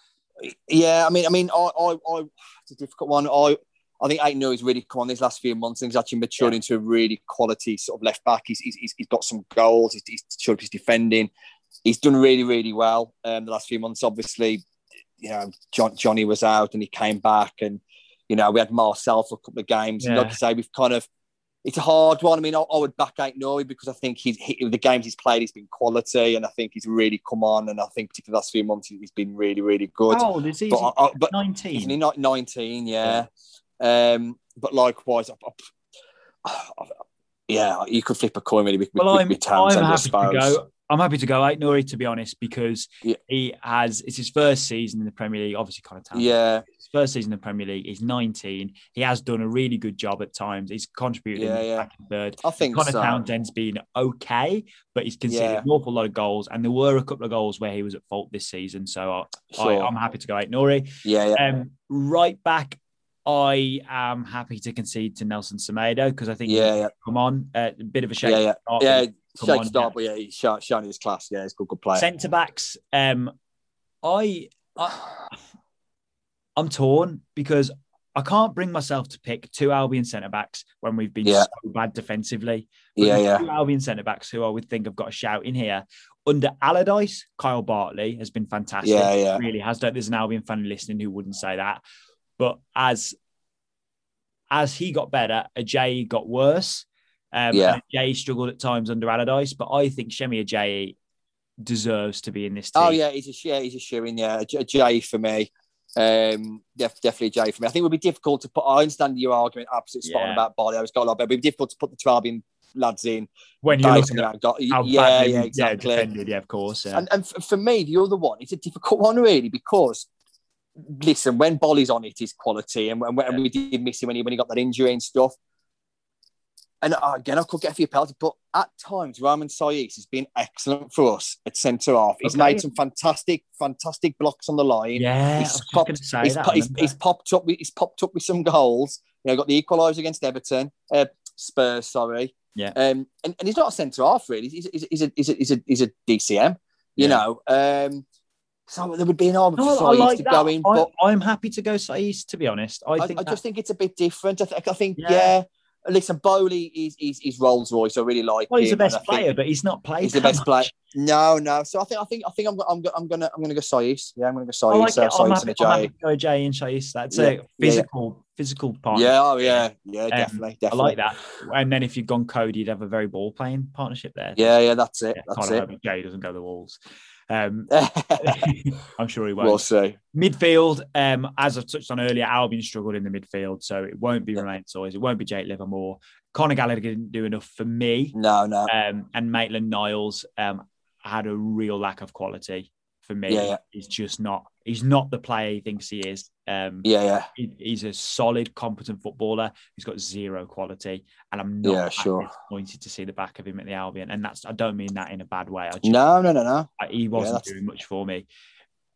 yeah, I mean, I mean, I, I, I it's a difficult one. I, I think Aït-Nouri's really come on these last few months and he's actually matured yeah. into a really quality sort of left back. He's, he's, he's got some goals. He's, he's showed his defending. He's done really, really well um, the last few months. Obviously, you know, John, Johnny was out and he came back, and you know, we had Marçal for a couple of games. Yeah. And like I say, we've kind of it's a hard one. I mean, I, I would back Aït-Nouri because I think he's he, the games he's played, he's been quality, and I think he's really come on. And I think particularly the last few months, he's been really, really good. How old is he? But, I, but nineteen. Isn't he not nineteen? Yeah. yeah. Um, but likewise, yeah, you could flip a coin really with, well, with, I'm, with Townsend, I'm happy to go. I'm happy to go Aït-Nouri to be honest because yeah. he has it's his first season in the Premier League. Obviously, kind of talented. Yeah, his first season in the Premier League. He's 19. He has done a really good job at times. He's contributed yeah, in yeah. second, third. I think Conor so. Townsend's been okay, but he's conceded yeah. an awful lot of goals, and there were a couple of goals where he was at fault this season. So I, sure. Am happy to go Aït-Nouri. Yeah, yeah. Um, right back. I am happy to concede to Nelson Semedo because I think yeah, yeah. come on uh, a bit of a shake. Yeah, yeah, yeah. Shake start, but yeah, he's showing his class. Yeah, he's a good, good player. Centre backs. Um, I, I, I'm torn because I can't bring myself to pick two Albion centre backs when we've been yeah. so bad defensively. But yeah, yeah. Two Albion centre backs who I would think have got a shout in here. Under Allardyce, Kyle Bartley has been fantastic. Yeah, yeah. Really has. There's an Albion fan listening who wouldn't say that. But as as he got better, Ajayi got worse. Um, yeah. Jay struggled at times under Allardyce, but I think Semi Ajayi deserves to be in this team. Oh yeah, he's a yeah, he's a shooing. Yeah, a Jay for me. Um, def- definitely Jay for me. I think it would be difficult to put. I understand your argument, absolutely spot yeah. on about Bartley. I was got a lot better. But it'd be difficult to put the Trabian lads in when you're looking at got, yeah, yeah, exactly. Yeah, defended, yeah, of course. Yeah. And, and for me, the other one, it's a difficult one really because listen, when Boly's on it, is quality, and, and, we did miss him when he when he got that injury and stuff and uh, again, I could get a few penalties, but at times, Romain Saïss has been excellent for us at centre half. He's Okay. made some fantastic, fantastic blocks on the line. Yeah, he's popped, say he's, that, he's, he's popped up. With, he's popped up with some goals. You know, got the equaliser against Everton, uh, Spurs. Sorry. Yeah. Um, and, and he's not a centre half really. He's, he's, he's, a, he's, a, he's, a, he's a DCM. You Yeah. know. Um, so there would be an arm No, for like to that. go in, but I, I'm happy to go Saïss, to be honest. I I, think I that- just think it's a bit different. I, th- I think, Yeah. yeah. Listen, Boly is is, is Rolls Royce. I really like. well, he's the him, and best player, but he's not played. He's the best player. No, no. So I think I think I think I'm I'm, I'm gonna I'm gonna go Saïss. Yeah, I'm gonna go I like uh, it. I'm Saïss happy, I'm happy to go Jay and Chase. That's Yeah, a yeah, yeah. physical, physical partner. Yeah, oh yeah, yeah, Um, definitely, I like that. And then if you'd gone Coady, you'd have a very ball playing partnership there. Yeah, yeah, that's it. Yeah, that's it. Jay doesn't go the walls. Um, I'm sure he won't. We'll see. Midfield, um, as I've touched on earlier, Albion struggled in the midfield, so it won't be Romaine Sawyers, it won't be Jake Livermore. Conor Gallagher didn't do enough for me, No, no. um, and Maitland Niles um, had a real lack of quality for me. Yeah, yeah. He's just not. He's not the player he thinks he is. Um, Yeah, yeah. he- he's a solid, competent footballer who's got zero quality, and I'm not Yeah, sure. disappointed to see the back of him at the Albion. And that's I don't mean that in a bad way. I just, No, no, no, no. He wasn't that's- doing much for me.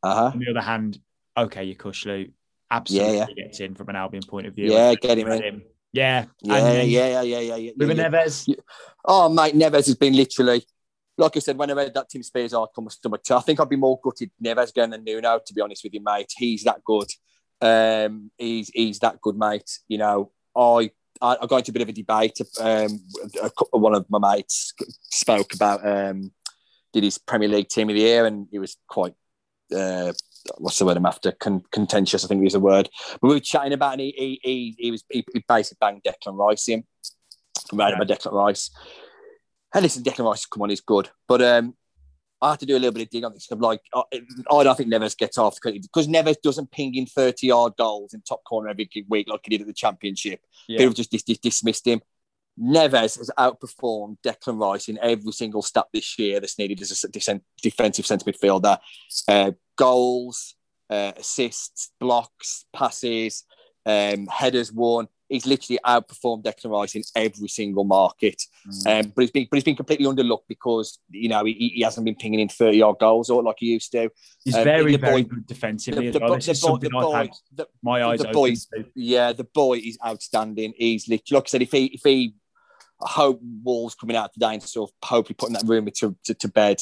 Uh huh. On the other hand, okay, Yokuslu absolutely Yeah, gets in from an Albion point of view. Yeah, get him in. Yeah, Yeah, and yeah, yeah, yeah, yeah, yeah. Ruben yeah. Neves. Oh, mate, Neves has been literally, like I said, when I read that Tim Spiers article, my stomach. I think I'd be more gutted Neves going than Nuno, to be honest with you, mate. He's that good. Um, he's he's that good, mate. You know, I I, I got into a bit of a debate. Um, a, one of my mates spoke about um, did his Premier League team of the year, and he was quite. Uh, What's the word I'm after? Con- contentious, I think is the word. But we were chatting about, it and he he, he, he was he, he basically banged Declan Rice in. Right about Declan Rice. And listen, Declan Rice, come on, he's good. But um, I have to do a little bit of dig on this. I'm like, I, I don't think Neves gets off because Neves doesn't ping in 30 yard goals in top corner every week like he did at the Championship. Yeah. People just dis- dis- dismissed him. Neves has outperformed Declan Rice in every single stat this year that's needed as a def- defensive centre midfielder. Uh, goals, uh, assists, blocks, passes, um, headers won. He's literally outperformed Declan Rice in every single market. Mm. Um, but he's been but he's been completely underlooked because you know he, he hasn't been pinging in 30 yard goals or like he used to. He's um, very, the very boy- good defensively the, as well. the is boy, the the, my eyes the open yeah, the boy is outstanding. He's literally, like I said, if he, if he, I hope Wolves coming out today and sort of hopefully putting that rumor to, to, to bed.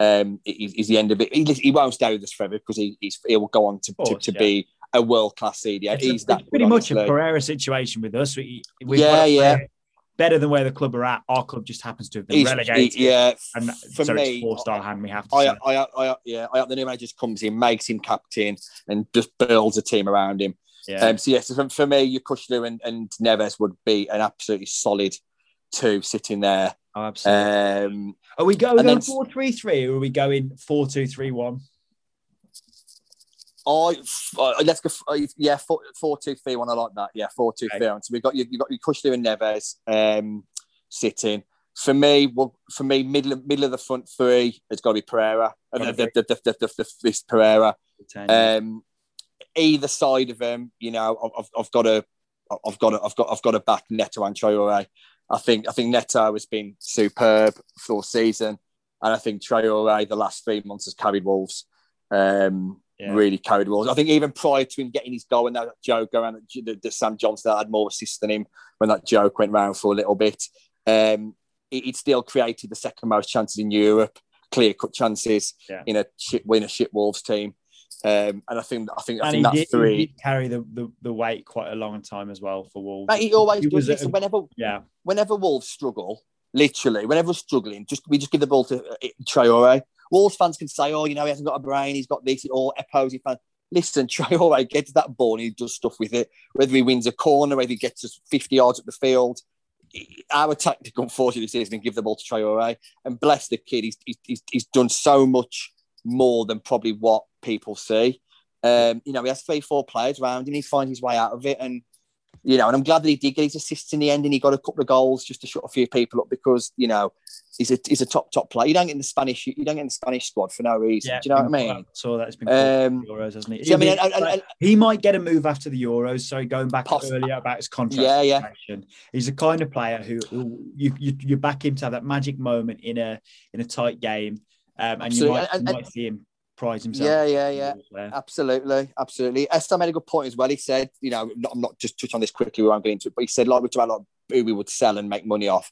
Um, is, is the end of it. He, he won't stay with us forever because he, he's, he will go on to, course, to, to yeah. be a world class. Yeah, It's, he's it's that pretty good, much a honestly. Pereira situation with us. We, we've Yeah, yeah. Better than where the club are at. Our club just happens to have been He's- relegated. he- yeah, and for so me, it's forced our hand. We have to. I, say. I, I, yeah, I hope the new manager just comes in, makes him captain, and just builds a team around him. yeah. Um, so yes, for, for me, Yokuslu and, and Neves would be an absolutely solid two sitting there. Oh, absolutely. Um, are we going then- four three three or are we going four two three one? I uh, let's go. uh, Yeah, four, four two three one. I like that. Yeah, four two Okay. three one. So we've got you. You've got Yokuslu and Neves um, sitting. For me, well, for me, middle of, middle of the front three, it's got to be Pereira. The, the, the, the, the, the, this Pereira. Um, either side of him, you know, I've, I've- I've got to, I've got to, I've got, I've got to back Neto and Traore. I think, I think Neto has been superb for season, and I think Traore the last three months has carried Wolves. Um, Yeah. really carried Wolves. I think even prior to him getting his goal and that joke around the, the Sam Johnson that had more assists than him when that joke went round for a little bit. Um, it, it still created the second most chances in Europe, clear cut chances Yeah. in a shit win a shit Wolves team. Um, and I think I think I think he that did, he three. did carry the, the, the weight quite a long time as well for Wolves. Mate, he always He does. was a- Listen, whenever yeah, whenever Wolves struggle, literally, whenever we're struggling, just we just give the ball to uh, Traore. Wolves fans can say, "Oh, you know, he hasn't got a brain. He's got this." Or opposing fans, listen, Traore gets that ball and he does stuff with it. Whether he wins a corner, whether he gets us fifty yards up the field. Our tactic, unfortunately, this season, give the ball to Traore. And bless the kid, he's, he's, he's done so much more than probably what people see. Um, you know, he has three, four players around him. He finds his way out of it. And you know, and I'm glad that he did get his assists in the end, and he got a couple of goals just to shut a few people up because you know he's a he's a top top player. You don't get in the Spanish you don't get in the Spanish squad for no reason. Yeah, Do you know what I mean? So that's been um, Euros, hasn't he? I mean, I, I, he might get a move after the Euros. Sorry, going back earlier about his contract. Yeah, yeah. He's the kind of player who, who you, you you back him to have that magic moment in a in a tight game, um, and you might, you might see him prize himself. Yeah, yeah, yeah. Absolutely, absolutely. Esther made a good point as well. He said, you know, I'm not just touch on this quickly, we won't get into it, but he said, like, we're talking about like, who we would sell and make money off.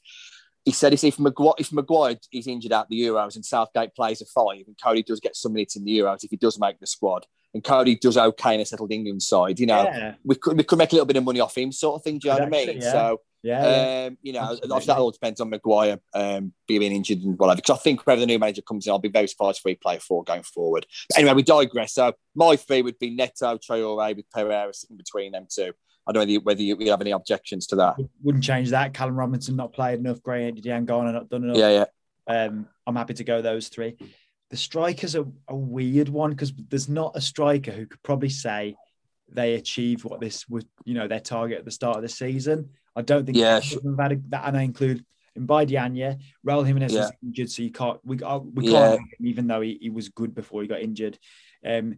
He said, if Maguire, if Maguire is injured out the Euros and Southgate plays a five and Coady does get some minutes in the Euros, if he does make the squad, and Coady does okay in a settled England side, you know, yeah. we could we could make a little bit of money off him, sort of thing. Do you know what I mean? Yeah. So yeah, um, you know, obviously that all depends on Maguire um, being injured and whatever. Because I think whoever the new manager comes in, I'll be very surprised if we play four going forward. But anyway, we digress. So my three would be Neto, Traore with Pereira sitting between them two. I don't know whether you, whether you have any objections to that. Wouldn't change that. Callum Robinson not played enough. Gray Garner not done enough. Yeah, yeah. Um, I'm happy to go those three. The strikers are a weird one because there's not a striker who could probably say they achieved what this was, you know, their target at the start of the season. I don't think yeah, sure. have had a, that, and I include Mbaye Diagne, Raul Jimenez yeah. is injured, so you can't we uh, we can't yeah. even though he, he was good before he got injured. Um,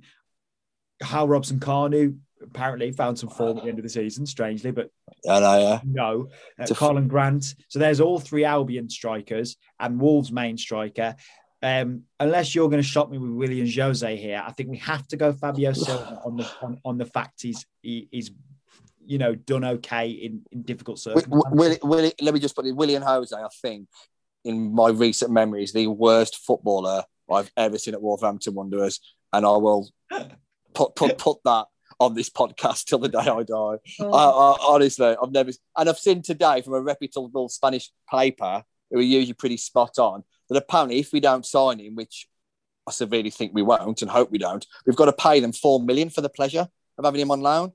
Hal Robson Kanu apparently found some form at the end of the season, strangely, but yeah, no, yeah. no. Uh, Karlan Grant. So there's all three Albion strikers and Wolves main striker. Um, unless you're going to shock me with Willian José here, I think we have to go Fabio Silva on the on, on the fact he's he, he's you know done okay in, in difficult circumstances. Will, will, let me just put it. Willian José, I think, in my recent memory, is the worst footballer I've ever seen at Wolverhampton Wanderers, and I will put put put that on this podcast till the day I die. Oh. I, I, honestly, I've never, and I've seen today from a reputable Spanish paper who are usually pretty spot on that apparently if we don't sign him, which I severely think we won't and hope we don't, we've got to pay them four million for the pleasure of having him on loan,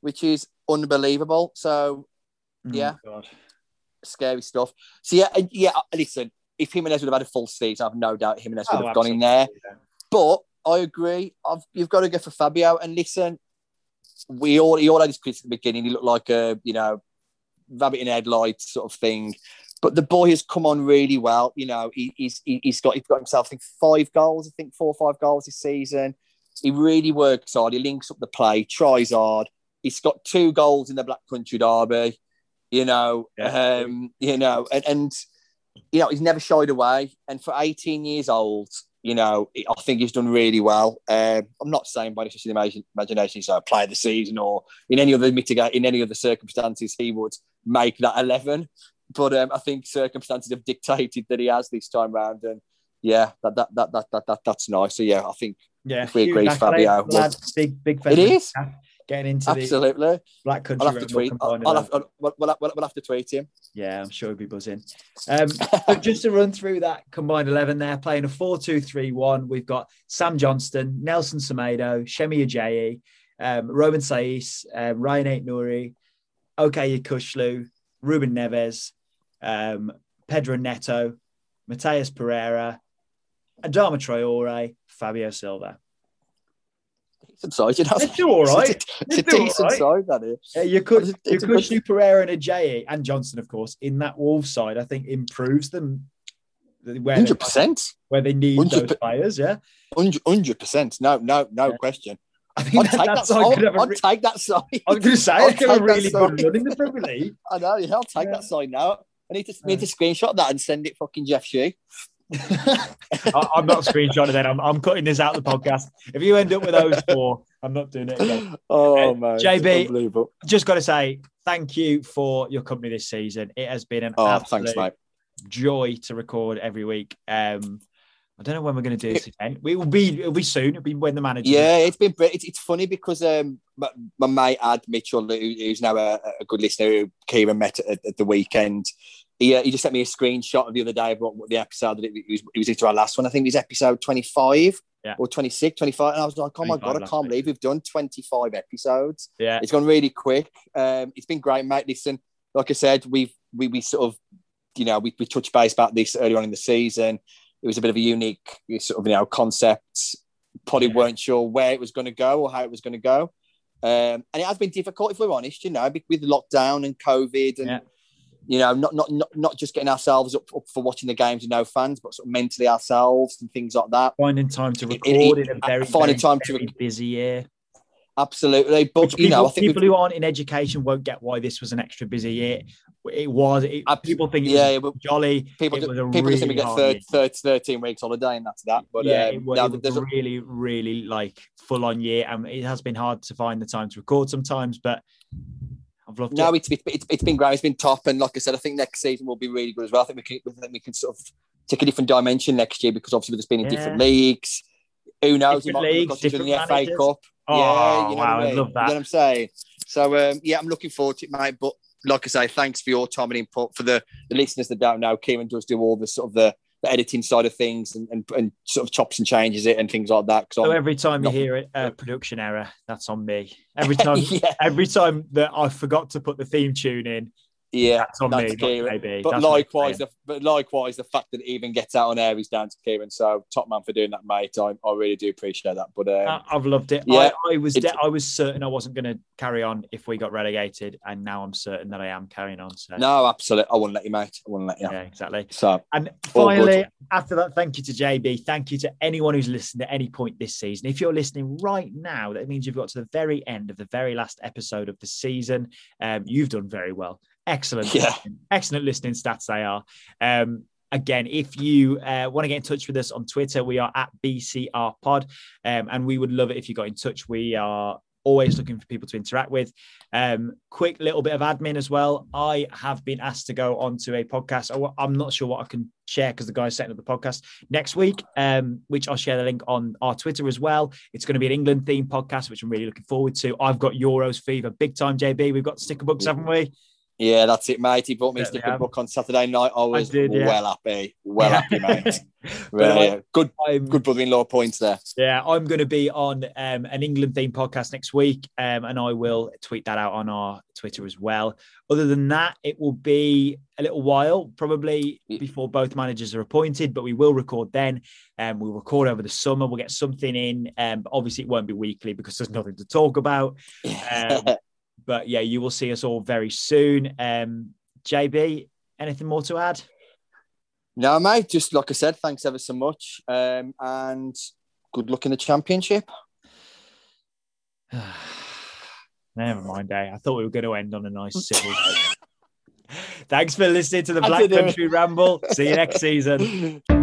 which is unbelievable. So, oh yeah, oh, scary stuff. So yeah, yeah. Uh, listen, if Jimenez would have had a full season, I've no doubt Jimenez would oh, have gone in there. Yeah. But I agree. I've, you've got to go for Fabio. And listen, we all he all had his critics at the beginning. He looked like a you know rabbit in headlights sort of thing. But the boy has come on really well. You know, he, he's he's got he's got himself I think five goals. I think four or five goals this season. He really works hard. He links up the play, tries hard. He's got two goals in the Black Country Derby. You know, yeah. um, you know, and, and you know he's never shied away. And for 18 years old, you know, I think he's done really well. Um, I'm not saying by any stretch of the imagination he's a player of the season or in any other mitigate in any other circumstances he would make that 11. But um, I think circumstances have dictated that he has this time round, and yeah, that that that that, that, that that's nice. So yeah, I think yeah, if we agree, Fabio, big big. It is getting into absolutely Black Country. I'll have to tweet. I'll, I'll have, we'll, we'll, we'll, have to tweet him. Yeah, I'm sure he'll be buzzing. Um, just to run through that combined eleven, there playing a four-two-three-one. We've got Sam Johnstone, Nelson Semedo, Semi Ajayi, um, Romain Saïss, um, Rayan Aït-Nouri, Okay Yokuslu, Ruben Neves, um, Pedro Neto, Matheus Pereira, Adama Traore, Fabio Silva decent side. You know, it's all right. It's a, it's a decent right. side, that is. Yeah, you could it's, you could do Pereira and Ajayi and Johnson, of course, in that Wolves side. I think improves them. Hundred percent. Where they need those players, yeah. Hundred percent. No, no, no yeah. question. I think I'd, that, take, that side I'd re- take that side. I was going to say, I could have a really good run in the Premier League. I know, yeah, I'll take yeah. that side now. I need to need to screenshot that and send it fucking Jeff Shi. I'm not screenshotting that. I'm, I'm cutting this out of the podcast. If you end up with those four, I'm not doing it again. Oh, uh, man. JB, just got to say thank you for your company this season. It has been an oh, absolute thanks, joy to record every week. Um, I don't know when we're going to do this again. We will be. It'll be soon. It'll be when the manager. Yeah, it's been. It's, it's funny because um, my, my mate Ad Mitchell, who, who's now a, a, good listener, who Kieran met at, at the weekend, he, uh, he just sent me a screenshot of the other day of what, what the episode that it, it, was, it was into our last one. I think it was episode 25 yeah. or 26, 25. And I was like, oh my God, I can't believe we've done 25 episodes. Yeah. It's gone really quick. Um, it's been great, mate. Listen, like I said, we've, we, we sort of, you know, we, we touched base about this early on in the season. It was a bit of a unique sort of, you know, concept. Probably yeah. weren't sure where it was going to go or how it was going to go. Um, and it has been difficult, if we're honest, you know, with lockdown and COVID and, Yeah. you know, not, not, not, not just getting ourselves up, up for watching the games with no fans, but sort of mentally ourselves and things like that. Finding time to It- record it- in a very, finding very, time to very busy year. Absolutely. But, Which you people, know, I think people who aren't in education won't get why this was an extra busy year. It was. It, Ab- people think it yeah, was jolly. people, it do, was a people just think we get third, third, 13 weeks holiday and that's that. But yeah, um, it, was, no, it was there's a really, really like full on year, and it has been hard to find the time to record sometimes. But I've loved no, it. it's, it's, it's been great. It's been top. And like I said, I think next season will be really good as well. I think we can, I think we can sort of take a different dimension next year because obviously with us being in different leagues. Who knows? Different leagues, look at each other in the different FA managers. Cup. Oh, yeah, you know wow, I I mean? love You know that. what I'm saying? So um, yeah, I'm looking forward to it, mate. But like I say, thanks for your time and input. For the, the listeners that don't know, Kieran does do all the sort of the, the editing side of things and, and, and sort of chops and changes it and things like that. So Because every time you not- hear a, a production error, that's on me. Every time, yeah, every time that I forgot to put the theme tune in, yeah, that's on that's me. not Kieran. JB. But That's likewise, the, but likewise, the fact that it even gets out on air is down to Kieran. So top man for doing that, mate. I, I really do appreciate that. But um, I- I've loved it. yeah, I, I was de- I was certain I wasn't going to carry on if we got relegated, and now I'm certain that I am carrying on. So no, absolutely, I wouldn't let you, mate. I wouldn't let you. yeah, exactly. So And finally, after that, thank you to JB. Thank you to anyone who's listened at any point this season. If you're listening right now, that means you've got to the very end of the very last episode of the season. Um, you've done very well. Excellent, Yeah. listening- excellent listening stats they are. Um, again, if you uh, want to get in touch with us on Twitter, we are at BCR Pod, um, and we would love it if you got in touch. We are always looking for people to interact with. Um, quick little bit of admin as well. I have been asked to go onto a podcast. I- I'm not sure what I can share because the guy's setting up the podcast next week, um, which I'll share the link on our Twitter as well. It's going to be an England themed podcast, which I'm really looking forward to. I've got Euros fever big time, JB. We've got sticker books, haven't we? Yeah, that's it, mate. He bought me a sticker book on Saturday night. I was did, yeah. well happy, well happy, mate. Really, I- good, I'm- good brother-in-law points there. Yeah, I'm going to be on um, an England themed podcast next week, um, and I will tweet that out on our Twitter as well. Other than that, it will be a little while, probably before both managers are appointed, but we will record then. Um, we'll record over the summer. We'll get something in. Um, obviously, it won't be weekly because there's nothing to talk about. Um, but yeah, you will see us all very soon. Um, JB, anything more to add? no, mate. Just like I said, thanks ever so much, um, and good luck in the championship. Never mind, eh? I thought we were going to end on a nice civil note. Thanks for listening to the Black. Country Ramble. See you next season.